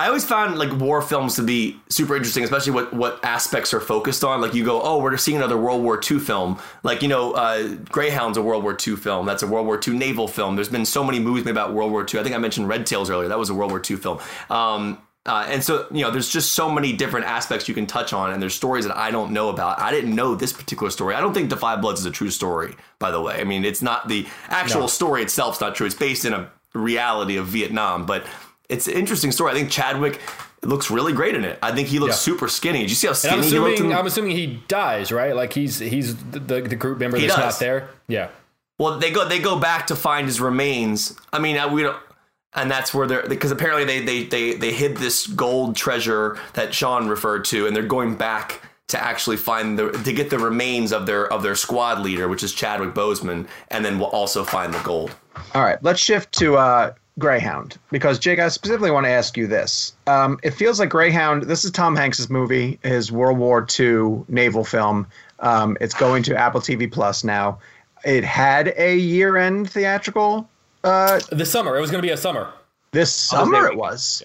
I always found like war films to be super interesting, especially what what aspects are focused on. Like you go, oh, we're seeing another World War II film. Like you know, uh, Greyhound's a World War II film. That's a World War II naval film. There's been so many movies made about World War II. I think I mentioned Red Tails earlier. That was a World War II film. Um, uh, and so you know, there's just so many different aspects you can touch on, and there's stories that I don't know about. I didn't know this particular story. I don't think The Five Bloods is a true story, by the way. I mean, it's not the actual story itself itself's not true. It's based in a reality of Vietnam, but it's an interesting story. I think Chadwick looks really great in it. I think he looks Yeah. super skinny. Did you see how I'm skinny he looked? I'm assuming he dies, right? Like he's he's the, the, the group member He that's does. not there. Yeah. Well, they go they go back to find his remains. I mean, I- we don't, and that's where they're because apparently they they they they hid this gold treasure that Sean referred to, and they're going back to actually find the to get the remains of their of their squad leader, which is Chadwick Boseman, and then we'll also find the gold. All right, let's shift to uh, Greyhound because Jake, I specifically want to ask you this. Um, it feels like Greyhound. This is Tom Hanks's movie, his World War II naval film. Um, it's going to Apple TV Plus now. It had a year-end theatrical uh, The summer. It was going to be a summer. this summer. It weekend. was.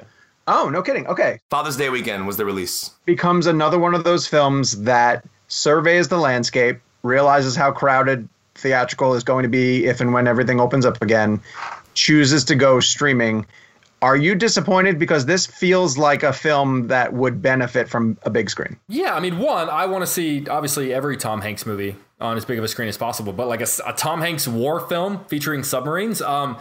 Oh, no kidding. Okay, Father's Day weekend was the release. becomes another one of those films that surveys the landscape, realizes how crowded theatrical is going to be if and when everything opens up again, chooses to go streaming. Are you disappointed because this feels like a film that would benefit from a big screen? Yeah, I mean, one, I want to see obviously every Tom Hanks movie on as big of a screen as possible, but like a, a Tom Hanks war film featuring submarines. Um,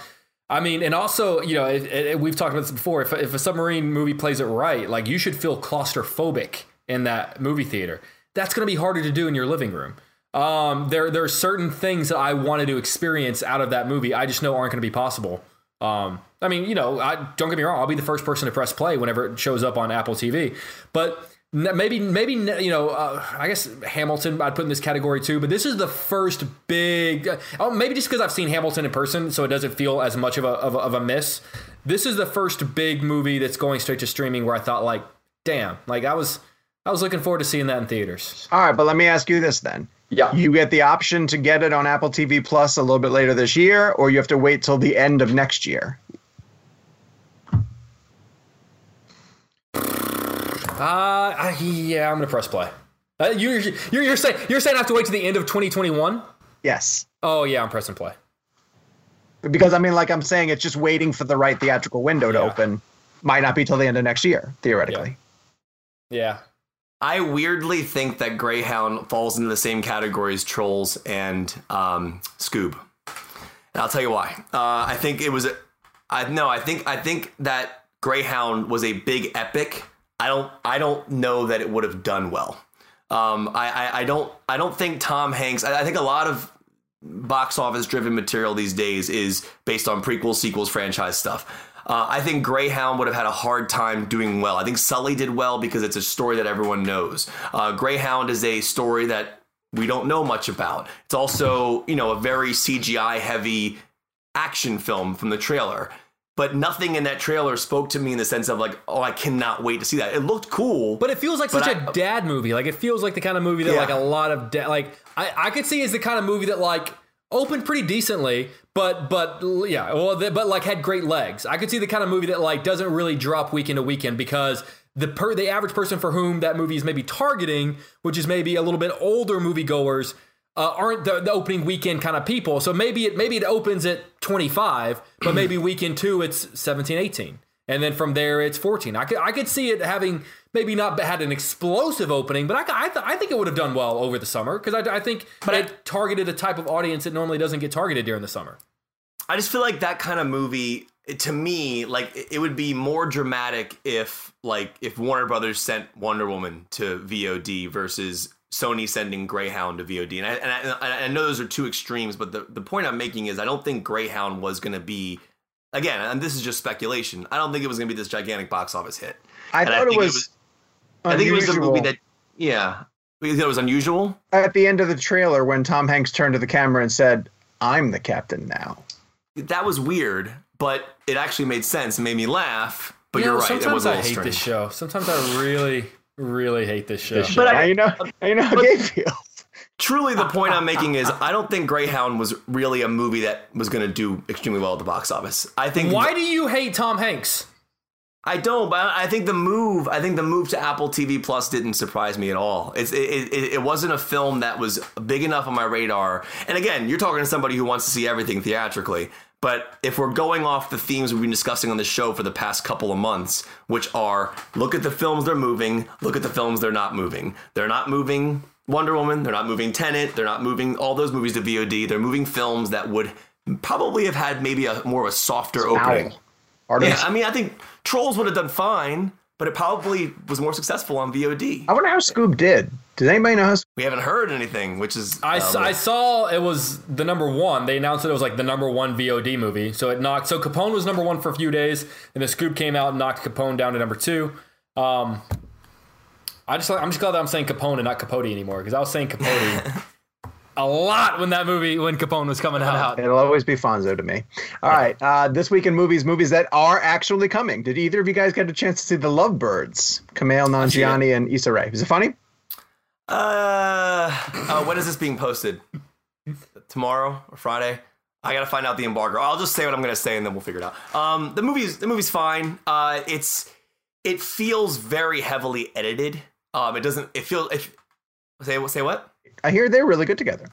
I mean, and also, you know, it, it, we've talked about this before. If, if a submarine movie plays it right, like you should feel claustrophobic in that movie theater. That's going to be harder to do in your living room. Um, there, there are certain things that I wanted to experience out of that movie. I just know aren't going to be possible. Um, I mean, you know, I, don't get me wrong. I'll be the first person to press play whenever it shows up on Apple TV. But maybe, maybe you know, uh, I guess Hamilton I'd put in this category too. But this is the first big. Oh, maybe just because I've seen Hamilton in person, so it doesn't feel as much of a, of a of a miss. This is the first big movie that's going straight to streaming where I thought, like, damn, like I was, I was looking forward to seeing that in theaters. All right, but let me ask you this then. Yeah. You get the option to get it on Apple TV Plus a little bit later this year, or you have to wait till the end of next year. Uh, I, yeah, I'm gonna press play. Uh, you're, you're you're saying you're saying I have to wait to the end of 2021? Yes. Oh yeah, I'm pressing play. Because I mean, like I'm saying, it's just waiting for the right theatrical window to Yeah. open. Might not be till the end of next year, theoretically. Yeah. I weirdly think that Greyhound falls into the same category as Trolls and um, Scoob. And I'll tell you why. Uh, I think it was. A, I no. I think I think that Greyhound was a big epic. I don't. I don't know that it would have done well. Um, I, I, I don't. I don't think Tom Hanks. I, I think a lot of box office driven material these days is based on prequels, sequels, franchise stuff. Uh, I think Greyhound would have had a hard time doing well. I think Sully did well because it's a story that everyone knows. Uh, Greyhound is a story that we don't know much about. It's also, you know, a very CGI heavy action film from the trailer. But nothing in that trailer spoke to me in the sense of like, oh, I cannot wait to see that. It looked cool, But it feels like such I- a dad movie. Like it feels like the kind of movie that Yeah. like a lot of dad like I I could see as the kind of movie that like opened pretty decently, but but yeah, well, but like had great legs. I could see the kind of movie that like doesn't really drop weekend to weekend because the per the average person for whom that movie is maybe targeting, which is maybe a little bit older moviegoers, uh, aren't the, the opening weekend kind of people. So maybe it maybe it opens at 25, but maybe weekend two it's 17, 18. and then from there it's 14. I could I could see it having maybe not had an explosive opening, but I I, th- I think it would have done well over the summer because I, I think But it I- targeted a type of audience that normally doesn't get targeted during the summer. I just feel like that kind of movie to me like it- it would be more dramatic if like if Warner Brothers sent Wonder Woman to VOD versus Sony sending Greyhound to VOD. And I, and I, and I know those are two extremes, but the, the point I'm making is I don't think Greyhound was going to be again, and this is just speculation. I don't think it was going to be this gigantic box office hit. I And I thought it think it was. was- I think it was a movie that yeah, you think it was unusual. at the end of the trailer when Tom Hanks turned to the camera and said, "I'm the captain now." That was weird, but it actually made sense and made me laugh. But You you're know, right, it Sometimes was a I hate strange. this show. Sometimes I really, really hate this show. This show. I- you know. Uh, now you know how Gabe feels. Truly, the point I'm making is I don't think Greyhound was really a movie that was going to do extremely well at the box office. I think Why do you hate Tom Hanks? I don't, but I think the move, I think the move to Apple TV Plus didn't surprise me at all. It's it, it, it wasn't a film that was big enough on my radar. And again, you're talking to somebody who wants to see everything theatrically. But if we're going off the themes we've been discussing on the show for the past couple of months, which are look at the films they're moving, look at the films they're not moving. They're not moving Wonder Woman, they're not moving Tenet, they're not moving all those movies to VOD. They're moving films that would probably have had maybe a more of a softer opening. Yeah, I mean, I think Trolls would have done fine, but it probably was more successful on VOD. I wonder how Scoob did. Does anybody know how? We haven't heard anything, which is I, uh, s- I saw it was the number one. They announced that it was like the number one VOD movie. So it knocked. So Capone was number one for a few days, and the Scoob came out and knocked Capone down to number two. Um, I just I'm just glad that I'm saying Capone and not Capote anymore because I was saying Capote a lot when that movie when Capone was coming out. It'll always be Fonzo to me. All right. Uh, this week in movies, movies that are actually coming. Did either of you guys get a chance to see The Lovebirds? Kumail Nanjiani and Issa Rae. Is it funny? Uh, uh, when is this being posted? Tomorrow or Friday? I gotta find out the embargo. I'll just say what I'm gonna say, and then we'll figure it out. Um, the movie's the movie's fine. Uh, it's it feels very heavily edited. Um, it doesn't. It feels. If, say say what? I hear they're really good together.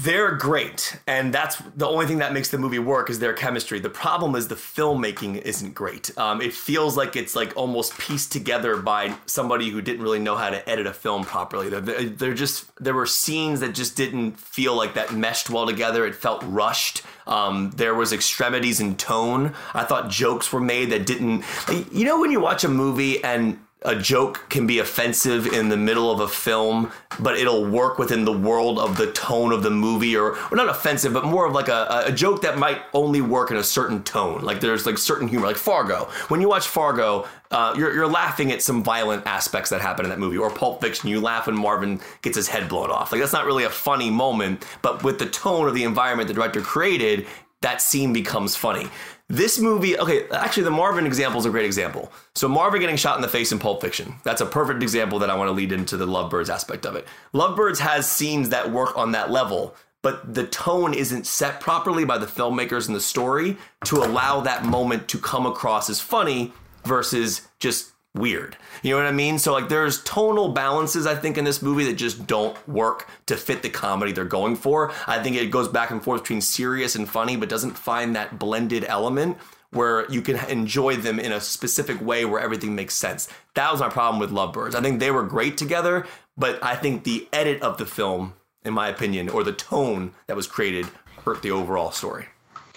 They're great, and that's the only thing that makes the movie work is their chemistry. The problem is the filmmaking isn't great. Um, it feels like it's like almost pieced together by somebody who didn't really know how to edit a film properly. They're, they're just there were scenes that just didn't feel like that meshed well together. It felt rushed. Um, there was extremities in tone. I thought jokes were made that didn't. You know when you watch a movie and a joke can be offensive in the middle of a film, but it'll work within the world of the tone of the movie, or, or not offensive, but more of like a, a joke that might only work in a certain tone. Like there's like certain humor, like Fargo. When you watch Fargo, uh, you're, you're laughing at some violent aspects that happen in that movie, or Pulp Fiction, you laugh when Marvin gets his head blown off. Like that's not really a funny moment, but with the tone of the environment the director created, that scene becomes funny. This movie, okay, actually, the Marvin example is a great example. So, Marvin getting shot in the face in Pulp Fiction. That's a perfect example that I want to lead into the Lovebirds aspect of it. Lovebirds has scenes that work on that level, but the tone isn't set properly by the filmmakers in the story to allow that moment to come across as funny versus just weird. You know what I mean? So like there's tonal balances I think in this movie that just don't work to fit the comedy they're going for. I think it goes back and forth between serious and funny but doesn't find that blended element where you can enjoy them in a specific way where everything makes sense. That was my problem with Lovebirds. I think they were great together, but I think the edit of the film in my opinion or the tone that was created hurt the overall story.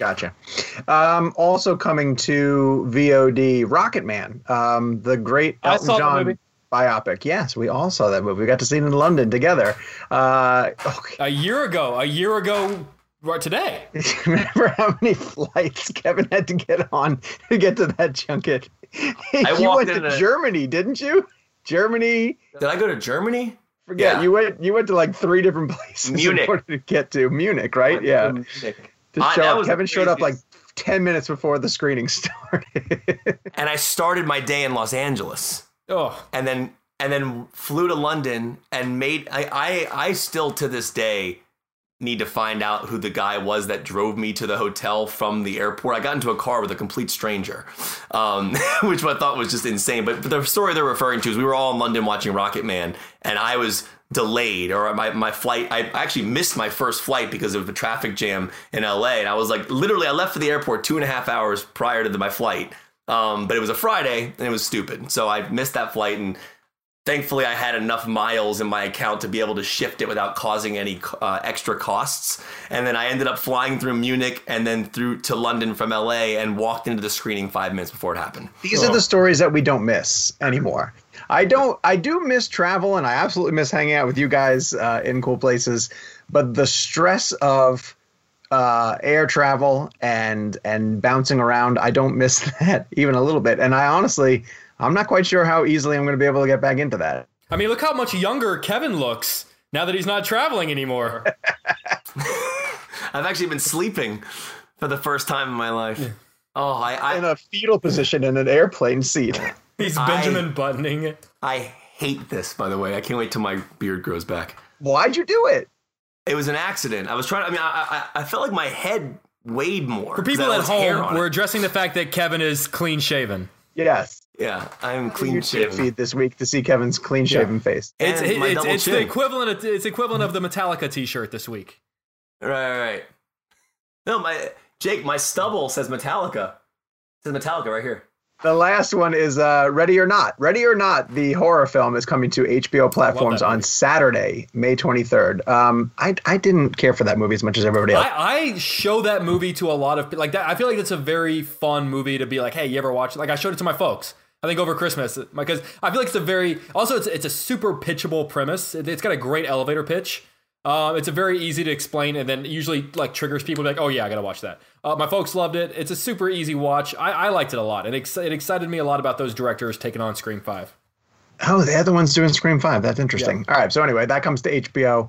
Gotcha. Um, also coming to VOD, Rocket Man, um, the great I Elton saw the John movie. biopic. Yes, we all saw that movie. We got to see it in London together. Uh, okay. A year ago, a year ago, right today. Remember how many flights Kevin had to get on to get to that junket? you went to a- Germany, didn't you? Germany. Did I go to Germany? Forget Yeah. you went. You went to like three different places Munich. in order to get to Munich, right? Yeah. To I- show up. was the Kevin showed up like ten minutes before the screening started. and I started my day in Los Angeles, Oh, and then and then flew to London and made. I I, I still to this day need to find out who the guy was that drove me to the hotel from the airport. I got into a car with a complete stranger, um, which I thought was just insane. But, but the story they're referring to is we were all in London watching Rocket Man, and I was delayed or my, my flight i actually missed my first flight because of a traffic jam in la and i was like literally i left for the airport two and a half hours prior to the, my flight Um, but it was a Friday and it was stupid. So I missed that flight and thankfully I had enough miles in my account to be able to shift it without causing any uh, extra costs. And then I ended up flying through Munich and then through to London from LA and walked into the screening five minutes before it happened. These are the stories that we don't miss anymore. I don't. I do miss travel, and I absolutely miss hanging out with you guys uh, in cool places. But the stress of uh, air travel and and bouncing around, I don't miss that even a little bit. And I honestly, I'm not quite sure how easily I'm going to be able to get back into that. I mean, look how much younger Kevin looks now that he's not traveling anymore. I've actually been sleeping for the first time in my life. Oh, I, In a fetal position in an airplane seat. He's I- Benjamin buttoning. I hate this, by the way. I can't wait till my beard grows back. Why'd you do it? It was an accident. I was trying. I mean, I I, I felt like my head weighed more. For people at home, we're addressing the fact that Kevin is clean shaven. Yes. yeah, I'm Clean clean shaven. feed this week to see Kevin's clean shaven face. It's And my it's, it's the equivalent. Of, it's equivalent of the Metallica T-shirt this week. Right, right, right. No, my Jake, my stubble says Metallica. It says Metallica right here. The last one is uh, Ready or Not. Ready or Not, the horror film, is coming to HBO platforms on. Saturday, May 23rd. Um, I, I didn't care for that movie as much as everybody else. I, I show that movie to a lot of like that. I feel like it's a very fun movie to be like, hey, you ever watch? it? Like I showed it to my folks. I think over Christmas because I feel like it's a very also it's it's a super pitchable premise. It, has got a great elevator pitch. Um, it's a very easy to explain, and then usually like triggers people to be like, oh yeah, I gotta watch that. Uh, my folks loved it. It's a super easy watch. I, I liked it a lot. It, ex- it excited me a lot about those directors taking on Scream Five. oh, they're the ones doing Scream 5. That's interesting. All right. So, anyway, that comes to HBO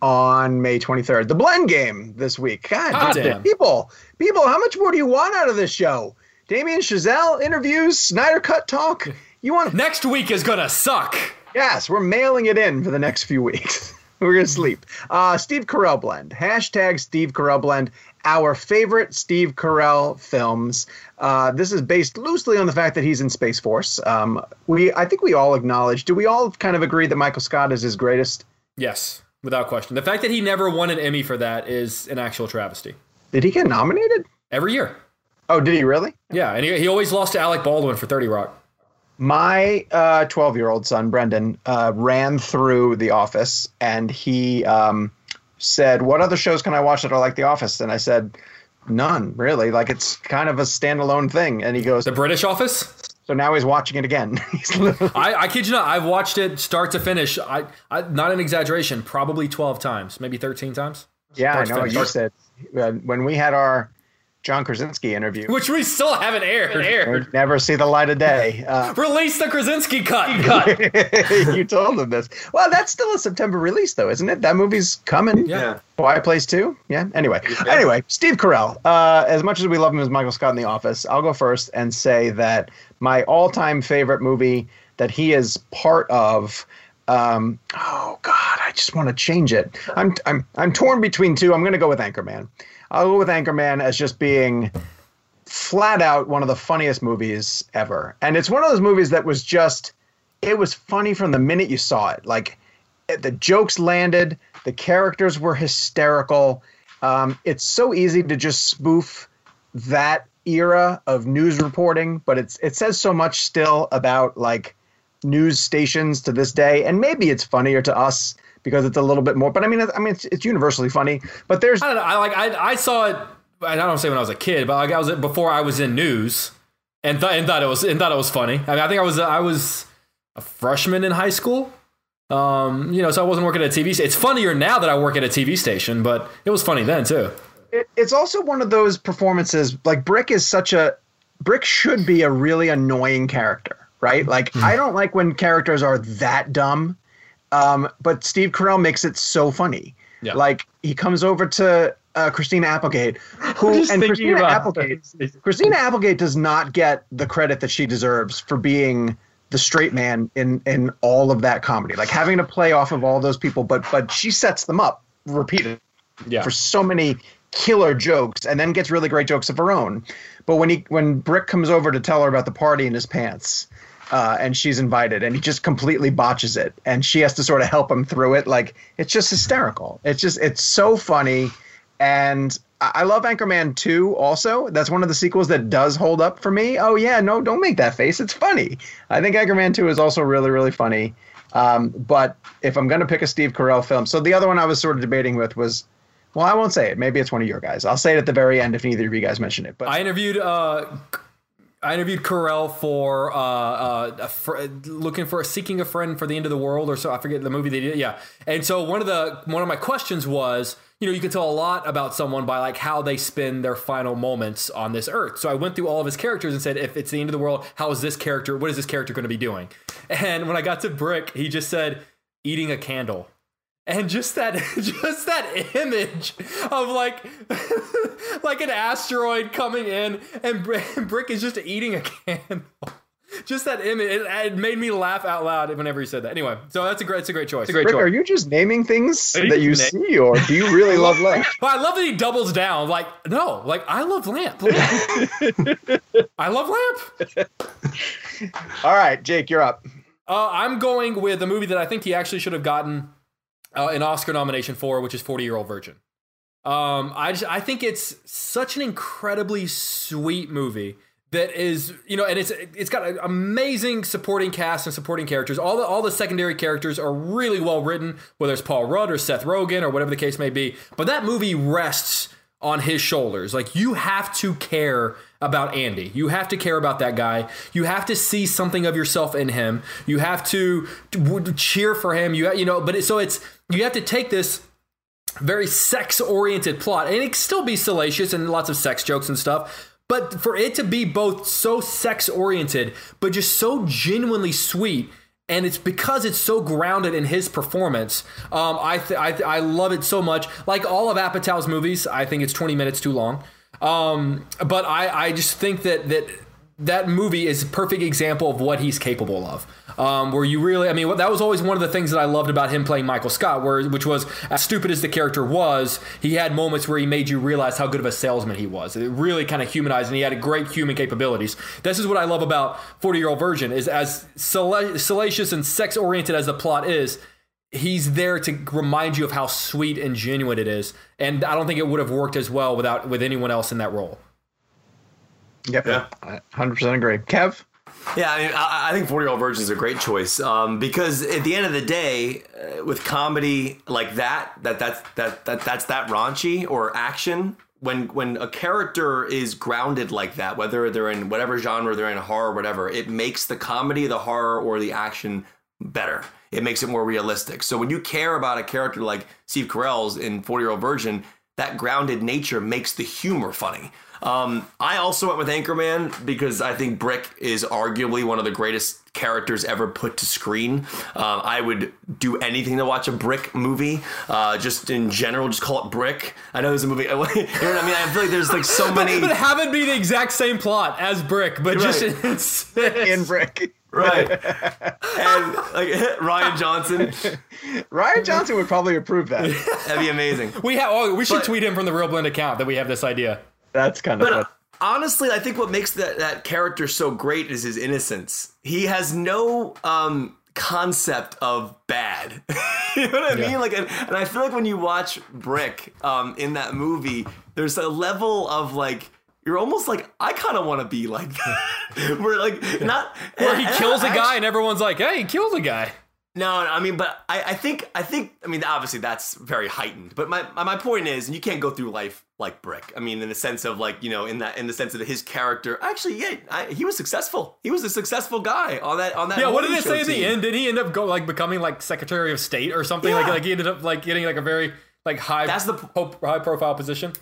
on May 23rd. The Blend Game this week. God, damn. damn. people, people, how much more do you want out of this show? Damien Chazelle interviews, Snyder Cut talk. You want Next week is gonna suck. Yes, we're mailing it in for the next few weeks. we're gonna sleep. Uh, Steve Carell blend. Hashtag Steve Carell blend. Our favorite Steve Carell films. Uh, this is based loosely on the fact that he's in Space Force. Um, we, I think we all acknowledge. Do we all kind of agree that Michael Scott is his greatest? Yes, without question. The fact that he never won an Emmy for that is an actual travesty. Did he get nominated? Every year. Oh, did he really? Yeah, and he, he always lost to Alec Baldwin for 30 Rock. My uh, 12 year old son, Brendan, uh, ran through The Office and he um, said, What other shows can I watch that are like The Office? And I said, None, really. Like it's kind of a standalone thing. And he goes, The British Office? So now he's watching it again. I, I kid you not, I've watched it start to finish. I, I not an exaggeration, probably 12 times, maybe 13 times. yeah, I know. You said uh, when we had our John Krasinski interview, Which we still haven't aired. would never see the light of day. Uh, Release the Krasinski cut. you told him this. Well, that's still a September release, though, isn't it? That movie's coming. Yeah. Quiet Place too. Yeah. Anyway, anyway, Steve Carell. Uh, as much as we love him as Michael Scott in The Office, I'll go first and say that my all-time favorite movie that he is part of. Um, oh God, I just want to change it. I'm I'm I'm torn between two. I'm going to go with Anchorman. I'll go with Anchorman as just being flat out one of the funniest movies ever. And it's one of those movies that was just it was funny from the minute you saw it. Like the jokes landed, the characters were hysterical. Um, it's so easy to just spoof that era of news reporting, but it's it says so much still about like news stations to this day, and maybe it's funnier to us because it's a little bit more. But I mean, I mean, it's, it's universally funny. But there's I don't know. I like I, I saw it. I don't say when I was a kid, but like I was before I was in news, and th- and thought it was and thought it was funny. I mean, I think I was I was a freshman in high school. Um, you know, so I wasn't working at a TV. It's funnier now that I work at a TV station, but it was funny then too. it, it's also one of those performances like brick is such a brick should be a really annoying character right like Hmm. i don't like when characters are that dumb um, but steve carell makes it so funny Yeah. like he comes over to uh, christina applegate who and christina applegate christina applegate does not get the credit that she deserves for being the straight man in in all of that comedy like having to play off of all those people but but she sets them up repeatedly Yeah. for so many killer jokes and then gets really great jokes of her own. But when he when Brick comes over to tell her about the party in his pants, uh, and she's invited and he just completely botches it and she has to sort of help him through it, like it's just hysterical. It's just it's so funny. and I love Anchorman 2 also. That's one of the sequels that does hold up for me. Oh yeah, no, don't make that face. It's funny. I think Anchorman 2 is also really, really funny. Um, but if I'm gonna pick a Steve Carell film, so the other one I was sort of debating with was well, I won't say it. Maybe it's one of your guys. I'll say it at the very end if neither of you guys mention it. But I interviewed uh, I interviewed Carell for uh, uh, fr- looking for seeking a friend for the end of the world or so. I forget the movie they did. Yeah, and so one of the one of my questions was, you know, you can tell a lot about someone by like how they spend their final moments on this earth. So I went through all of his characters and said, if it's the end of the world, how is this character? What is this character going to be doing? And when I got to Brick, he just said, eating a candle and just that just that image of like like an asteroid coming in and brick is just eating a candle just that image it, it made me laugh out loud whenever he said that anyway so that's a great it's a great choice Rick, are you just naming things you that you just see, or do you really love Lamp? But I love that he doubles down. Like, no, like I love Lamp. I love Lamp. All right, Jake, you're up. Uh, I'm going with a movie that I think he actually should have gotten uh, an Oscar nomination for, which is 40 Year Old Virgin. Um, I just I think it's such an incredibly sweet movie that is you know, and it's it's got an amazing supporting cast and supporting characters. All the all the secondary characters are really well written, whether it's Paul Rudd or Seth Rogen or whatever the case may be. But that movie rests on his shoulders. Like you have to care about Andy. You have to care about that guy. You have to see something of yourself in him. You have to cheer for him. You you know, but it, so it's you have to take this very sex oriented plot and it still be salacious and lots of sex jokes and stuff. But for it to be both so sex oriented, but just so genuinely sweet, and it's because it's so grounded in his performance. Um, I, th- I th- I love it so much. Like all of Apatow's movies, I think it's 20 minutes too long. Um, but I, I just think that that that movie is a perfect example of what he's capable of. Um, where you really, I mean, that was always one of the things that I loved about him playing Michael Scott, where which was as stupid as the character was, he had moments where he made you realize how good of a salesman he was. It really kind of humanized, and he had great human capabilities. This is what I love about Forty Year Old Virgin is as sala- salacious and sex oriented as the plot is. He's there to remind you of how sweet and genuine it is, and I don't think it would have worked as well without with anyone else in that role. Yep, Yeah. I 100% agree. Kev, Yeah, I mean, I, I think 40 Year Old Virgin is a great choice um, because at the end of the day, uh, with comedy like that, that that's that, that that's that raunchy or action. When when a character is grounded like that, whether they're in whatever genre they're in, horror, whatever, it makes the comedy, the horror, or the action better. It makes it more realistic. So when you care about a character like Steve Carell's in 40 Year Old Virgin, that grounded nature makes the humor funny. Um, I also went with Anchorman because I think Brick is arguably one of the greatest characters ever put to screen. Um, I would do anything to watch a Brick movie. Uh, just in general, just call it Brick. I know there's a movie. You know what I mean? I feel like there's like so many. But have it be the exact same plot as Brick, but just Right. it's, in Brick. right. and like Rian Johnson, Rian Johnson would probably approve that. that'd be amazing. we have. Oh, we should But- tweet him from the ReelBlend account that we have this idea. That's kind of But fun. uh, honestly, I think what makes that, that character so great is his innocence. He has no um, concept of bad. you know what I mean? Like, and, and I feel like when you watch Brick um, in that movie, there's a level of like. You're almost like I kind of want to be like that. Where like not Where he and kills a I guy and everyone's like, "Hey, he killed a guy." No, I mean, but I, I think, I think, I mean, obviously that's very heightened. But my, my point is, and you can't go through life like Brick. I mean, in the sense of like, you know, in that, in the sense of his character. Actually, yeah, I, he was successful. He was a successful guy on that, on that. Yeah, what did it say at the end? Did he end up go like becoming like Secretary of State or something? Like, Yeah. like he ended up like getting like a very like high That's the- high profile position.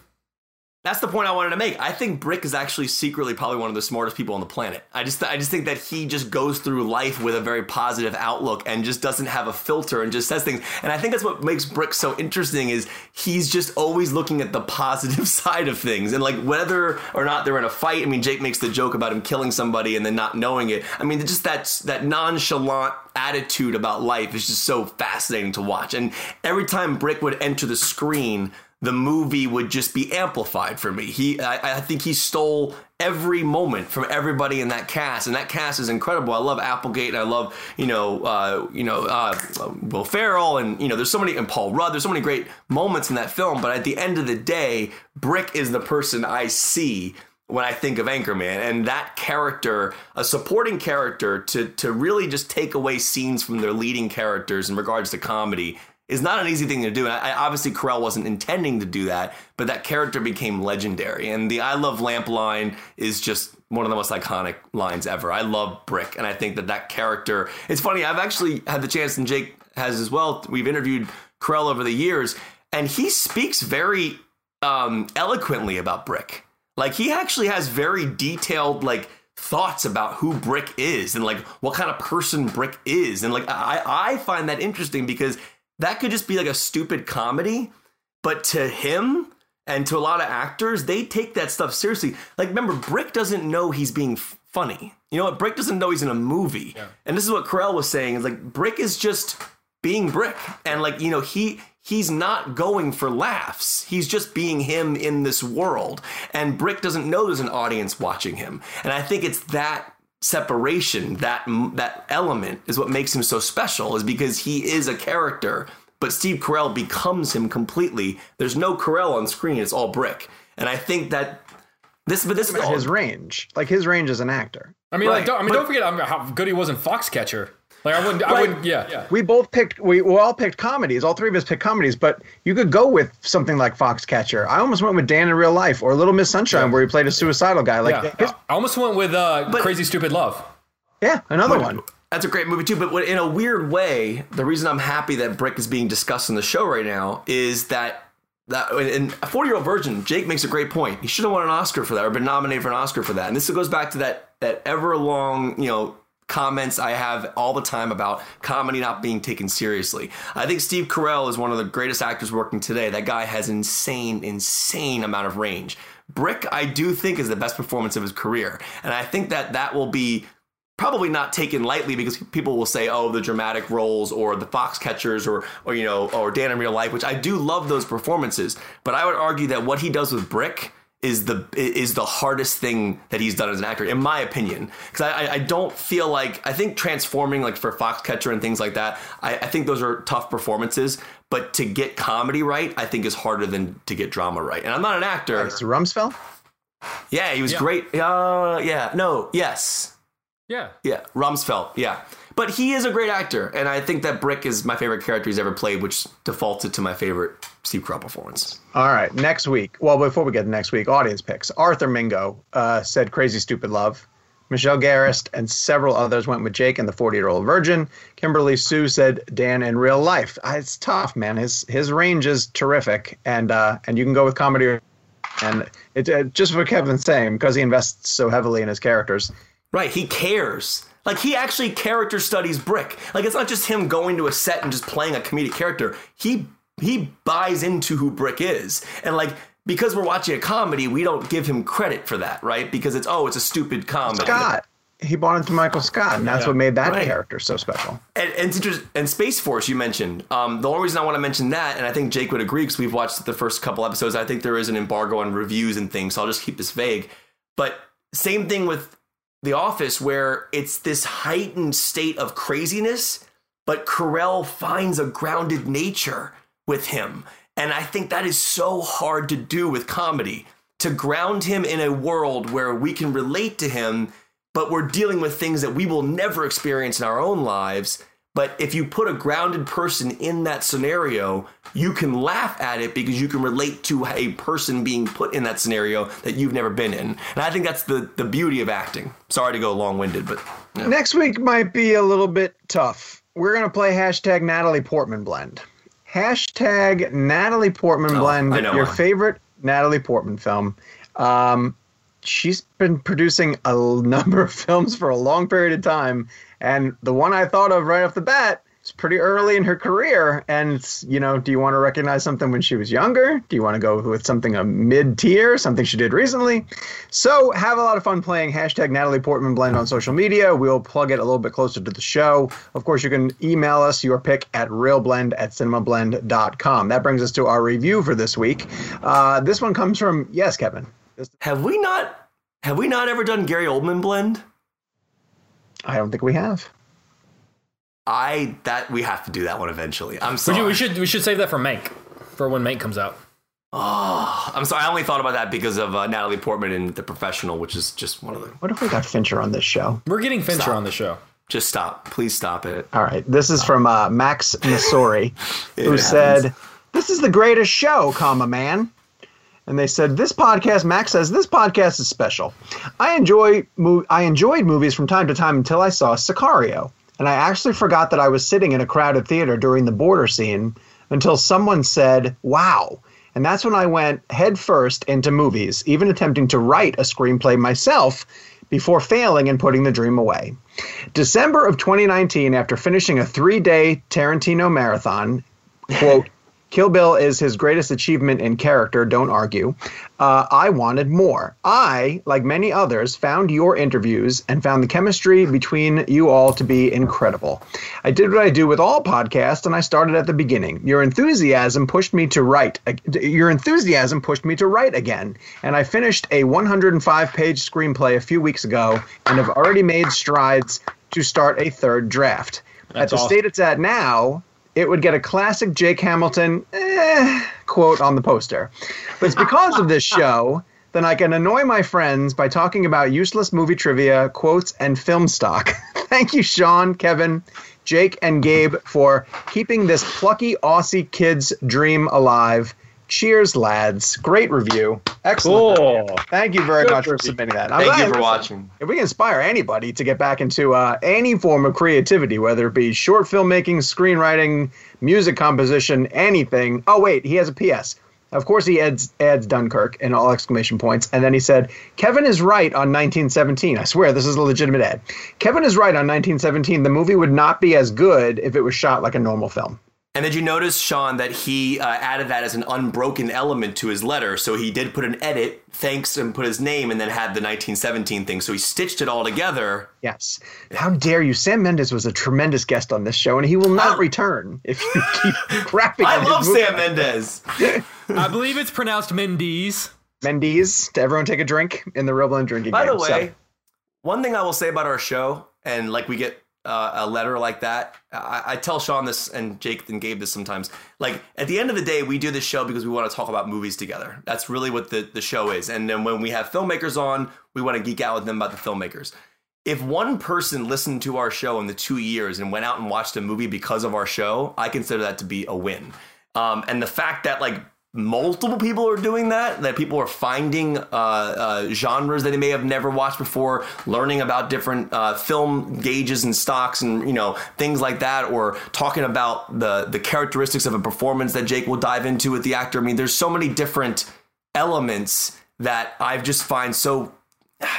That's the point I wanted to make. I think Brick is actually secretly probably one of the smartest people on the planet. I just I just think that he just goes through life with a very positive outlook and just doesn't have a filter and just says things. And I think that's what makes Brick so interesting is he's just always looking at the positive side of things. And like whether or not they're in a fight, I mean Jake makes the joke about him killing somebody and then not knowing it. I mean just that that nonchalant attitude about life is just so fascinating to watch. And every time Brick would enter the screen, the movie would just be amplified for me. He, I, I think he stole every moment from everybody in that cast, and that cast is incredible. I love Applegate, and I love you know, uh, you know, uh, Will Ferrell, and you know, there's so many, and Paul Rudd. There's so many great moments in that film. But at the end of the day, Brick is the person I see when I think of Anchorman, and that character, a supporting character, to to really just take away scenes from their leading characters in regards to comedy is not an easy thing to do. And I, obviously Carell wasn't intending to do that, but that character became legendary. And the "I love lamp" line is just one of the most iconic lines ever. I love Brick, and I think that that character. It's funny. I've actually had the chance, and Jake has as well. We've interviewed Carell over the years, and he speaks very um, eloquently about Brick. Like he actually has very detailed like thoughts about who Brick is and like what kind of person Brick is. And like I, I find that interesting because that could just be like a stupid comedy, but to him and to a lot of actors, they take that stuff seriously. Like remember, Brick doesn't know he's being funny. You know what? Brick doesn't know he's in a movie. Yeah. And this is what Carell was saying is like Brick is just being Brick. And like, you know, he he's not going for laughs. He's just being him in this world. And Brick doesn't know there's an audience watching him. And I think it's that separation, that that element is what makes him so special is because he is a character, but Steve Carell becomes him completely. There's no Carell on screen, it's all Brick. And I think that this but this is his range. Like his range as an actor. I mean, right. like, don't, I mean, but, don't forget how good he was in Foxcatcher. Like I wouldn't, I wouldn't, yeah, yeah. We both picked, we, we all picked comedies. All three of us picked comedies, but you could go with something like Foxcatcher. I almost went with Dan in Real Life or Little Miss Sunshine, yeah. where he played a suicidal guy. Like, yeah. his, I almost went with uh, but, Crazy Stupid Love. Yeah, another one. That's a great movie too. But in a weird way, the reason I'm happy that Brick is being discussed in the show right now is that that in a 40 year old virgin, Jake makes a great point. He should have won an Oscar for that or been nominated for an Oscar for that. And this goes back to that that ever long, you know, comments I have all the time about comedy not being taken seriously. I think Steve Carell is one of the greatest actors working today. That guy has insane, insane amount of range. Brick, I do think, is the best performance of his career. And I think that that will be probably not taken lightly because people will say, oh, the dramatic roles or the Foxcatchers or, or you know, or Dan in Real Life, which I do love those performances. But I would argue that what he does with Brick is the is the hardest thing that he's done as an actor, in my opinion. Because I, I don't feel like I think transforming like for Foxcatcher and things like that. I, I think those are tough performances. But to get comedy right, I think is harder than to get drama right. And I'm not an actor. It's Rumsfeld. Yeah, he was yeah. great. Uh, yeah, no, yes, yeah, yeah, Rumsfeld. Yeah. But he is a great actor, and I think that Brick is my favorite character he's ever played, which defaulted to my favorite Steve Carell performance. All right, next week. Well, before we get to next week, audience picks. Arthur Mingo uh, said "Crazy Stupid Love." Michelle Garrist and several others went with Jake and the 40 year old virgin. Kimberly Sue said Dan in real life. Uh, it's tough, man. His his range is terrific, and uh, and you can go with comedy. And it uh, just for Kevin's saying because he invests so heavily in his characters. Right, he cares. Like he actually character studies Brick. Like it's not just him going to a set and just playing a comedic character. He he buys into who Brick is. And like because we're watching a comedy, we don't give him credit for that, right? Because it's oh, it's a stupid comedy. Scott. He bought into Michael Scott, and that's yeah. what made that right. character so special. And, and, and Space Force, you mentioned. Um, the only reason I want to mention that, and I think Jake would agree because we've watched the first couple episodes. I think there is an embargo on reviews and things, so I'll just keep this vague. But same thing with the Office, where it's this heightened state of craziness, but Carell finds a grounded nature with him. And I think that is so hard to do with comedy to ground him in a world where we can relate to him, but we're dealing with things that we will never experience in our own lives. But if you put a grounded person in that scenario, you can laugh at it because you can relate to a person being put in that scenario that you've never been in. And I think that's the, the beauty of acting. Sorry to go long winded, but. Next week might be a little bit tough. We're going to play hashtag Natalie Portman blend. Hashtag Natalie Portman oh, blend, your favorite Natalie Portman film. Um, she's been producing a number of films for a long period of time and the one I thought of right off the bat it's pretty early in her career. And it's, you know, do you want to recognize something when she was younger? Do you want to go with something a mid tier, something she did recently? So have a lot of fun playing hashtag Natalie Portman Blend on social media. We'll plug it a little bit closer to the show. Of course, you can email us your pick at reelblend at cinemablend.com. That brings us to our review for this week. Uh, this one comes from, yes, Kevin. Have we not have we not ever done Gary Oldman blend? I don't think we have. I that we have to do that one eventually. I'm We sorry. should, we should we should save that for Mank for when Mank comes out. Oh, I'm sorry. I only thought about that because of uh, Natalie Portman in The Professional, which is just one of the. What if we got Fincher on this show? We're getting Fincher Stop. on the show. Just stop. Please stop it. All right. This is from uh, Max Missouri, who It said, "This is the greatest show, comma man." And they said, "This podcast." Max says, "This podcast is special. I enjoy. Mo- I enjoyed movies from time to time until I saw Sicario, and I actually forgot that I was sitting in a crowded theater during the border scene until someone said, "Wow." And that's when I went headfirst into movies, even attempting to write a screenplay myself before failing and putting the dream away. December of 2019, after finishing a three day Tarantino marathon, quote, Kill Bill is his greatest achievement in character, don't argue. Uh, I wanted more. I, like many others, found your interviews and found the chemistry between you all to be incredible. I did what I do with all podcasts, and I started at the beginning. Your enthusiasm pushed me to write. Your enthusiasm pushed me to write again, and I finished a 105-page screenplay a few weeks ago, and have already made strides to start a third draft. at the awesome. state it's at now, it would get a classic Jake Hamilton eh, quote on the poster. But it's because of this show that I can annoy my friends by talking about useless movie trivia, quotes, and film stock. Thank you, Sean, Kevin, Jake, and Gabe for keeping this plucky Aussie kid's dream alive. Cheers, lads. Great review. Excellent. Cool. Thank you very Good much for review. submitting that. I'm Thank you for watching. if we can inspire anybody to get back into uh, any form of creativity, whether it be short filmmaking, screenwriting, music composition, anything. Oh wait, he has a PS. Of course, he adds adds Dunkirk in all exclamation points, and then he said, "Kevin is right on 1917." I swear this is a legitimate ad. Kevin is right on 1917. The movie would not be as good if it was shot like a normal film. And did you notice, Sean, that he uh, added that as an unbroken element to his letter? So he did put an edit, thanks, and put his name, and then had the 1917 thing. So he stitched it all together. Yes. How dare you? Sam Mendes was a tremendous guest on this show, and he will not return if you keep crapping I on his love movie. Sam Mendes. I believe it's pronounced Mendes. Mendes, to everyone take a drink in the ReelBlend drinking By game. the So- way, one thing I will say about our show, and like we get uh, a letter like that, I, I tell Sean this and Jake and Gabe this sometimes. Like at the end of the day, we do this show because we want to talk about movies together. That's really what the, the show is. And then when we have filmmakers on, we want to geek out with them about the filmmakers. If one person listened to our show in the two years and went out and watched a movie because of our show, I consider that to be a win. Um, and the fact that like multiple people are doing that, that people are finding uh, uh, genres that they may have never watched before, learning about different uh, film gauges and stocks and you know things like that, or talking about the the characteristics of a performance that Jake will dive into with the actor. I mean, there's so many different elements that I just find so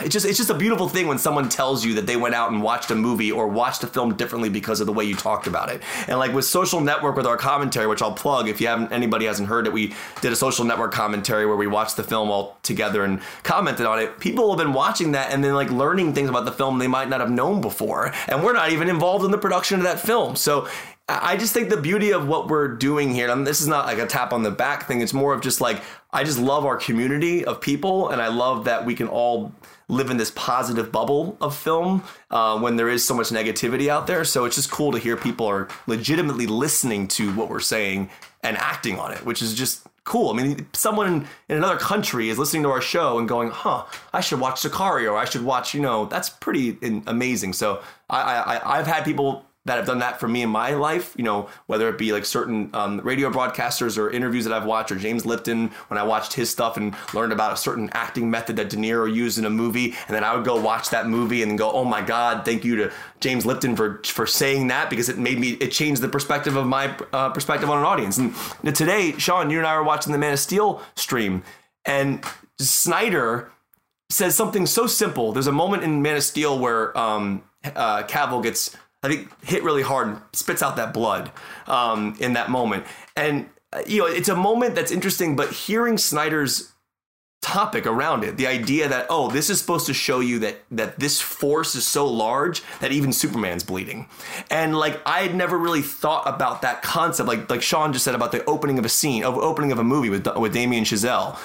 it's just it's just a beautiful thing when someone tells you that they went out and watched a movie or watched a film differently because of the way you talked about it. And like with Social Network with our commentary, which I'll plug if you haven't anybody hasn't heard it, we did a Social Network commentary where we watched the film all together and commented on it. People have been watching that and then like learning things about the film they might not have known before. And we're not even involved in the production of that film. So I just think the beauty of what we're doing here, and this is not like a tap on the back thing, it's more of just like, I just love our community of people, and I love that we can all live in this positive bubble of film uh, when there is so much negativity out there. So it's just cool to hear people are legitimately listening to what we're saying and acting on it, which is just cool. I mean, someone in another country is listening to our show and going, huh, I should watch Sicario, or I should watch, you know, that's pretty in- amazing. So I, I, I- I've had people that have done that for me in my life, you know, whether it be like certain um, radio broadcasters or interviews that I've watched, or James Lipton when I watched his stuff and learned about a certain acting method that De Niro used in a movie, and then I would go watch that movie and go, oh my God, thank you to James Lipton for for saying that because it made me it changed the perspective of my uh, perspective on an audience. And today, Sean, you and I were watching the Man of Steel stream, and Snyder says something so simple. There's a moment in Man of Steel where um, uh, Cavill gets I think hit really hard spits out that blood um, in that moment. And uh, you know, it's a moment that's interesting. But hearing Snyder's topic around it the idea that oh this is supposed to show you that that this force is so large that even superman's bleeding and like i had never really thought about that concept like like sean just said about the opening of a scene of opening of a movie with with damien chazelle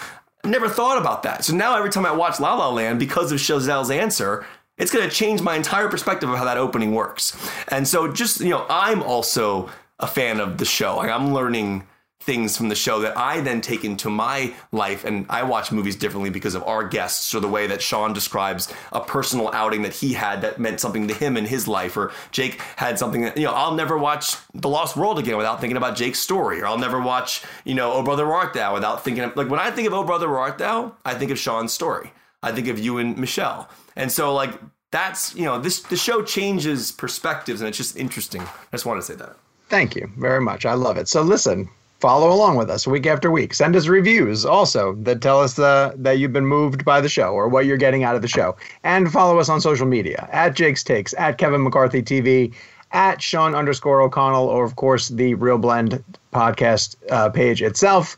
never thought about that so now every time i watch la la land because of chazelle's answer it's going to change my entire perspective of how that opening works. And so just you know i'm also a fan of the show. Like i'm learning things from the show that I then take into my life and I watch movies differently because of our guests or the way that Sean describes a personal outing that he had that meant something to him in his life or Jake had something that you know I'll never watch The Lost World again without thinking about Jake's story or I'll never watch you know Oh Brother Art Thou without thinking of, like when I think of Oh Brother Art Thou I think of Sean's story. I think of you and Michelle. And so like that's you know this the show changes perspectives and it's just interesting I just want to say that Thank you very much. I love it. So listen, follow along with us week after week. Send us reviews also that tell us uh, that you've been moved by the show or what you're getting out of the show. And follow us on social media at Jake's Takes, at Kevin McCarthy TV, at Sean underscore O'Connell, or of course the ReelBlend podcast uh, page itself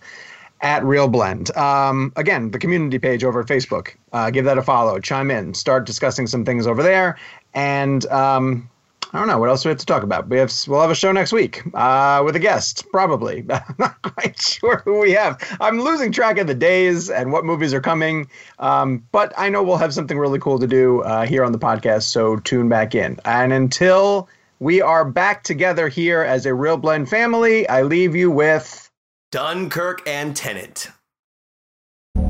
at ReelBlend. Um, again, the community page over at Facebook. Uh, give that a follow. Chime in. Start discussing some things over there. And um, I don't know what else we have to talk about. We have we'll have a show next week uh, with a guest, probably. I'm not quite sure who we have. I'm losing track of the days and what movies are coming, um, but I know we'll have something really cool to do uh, here on the podcast. So tune back in. And until we are back together here as a ReelBlend family, I leave you with Dunkirk and Tenet.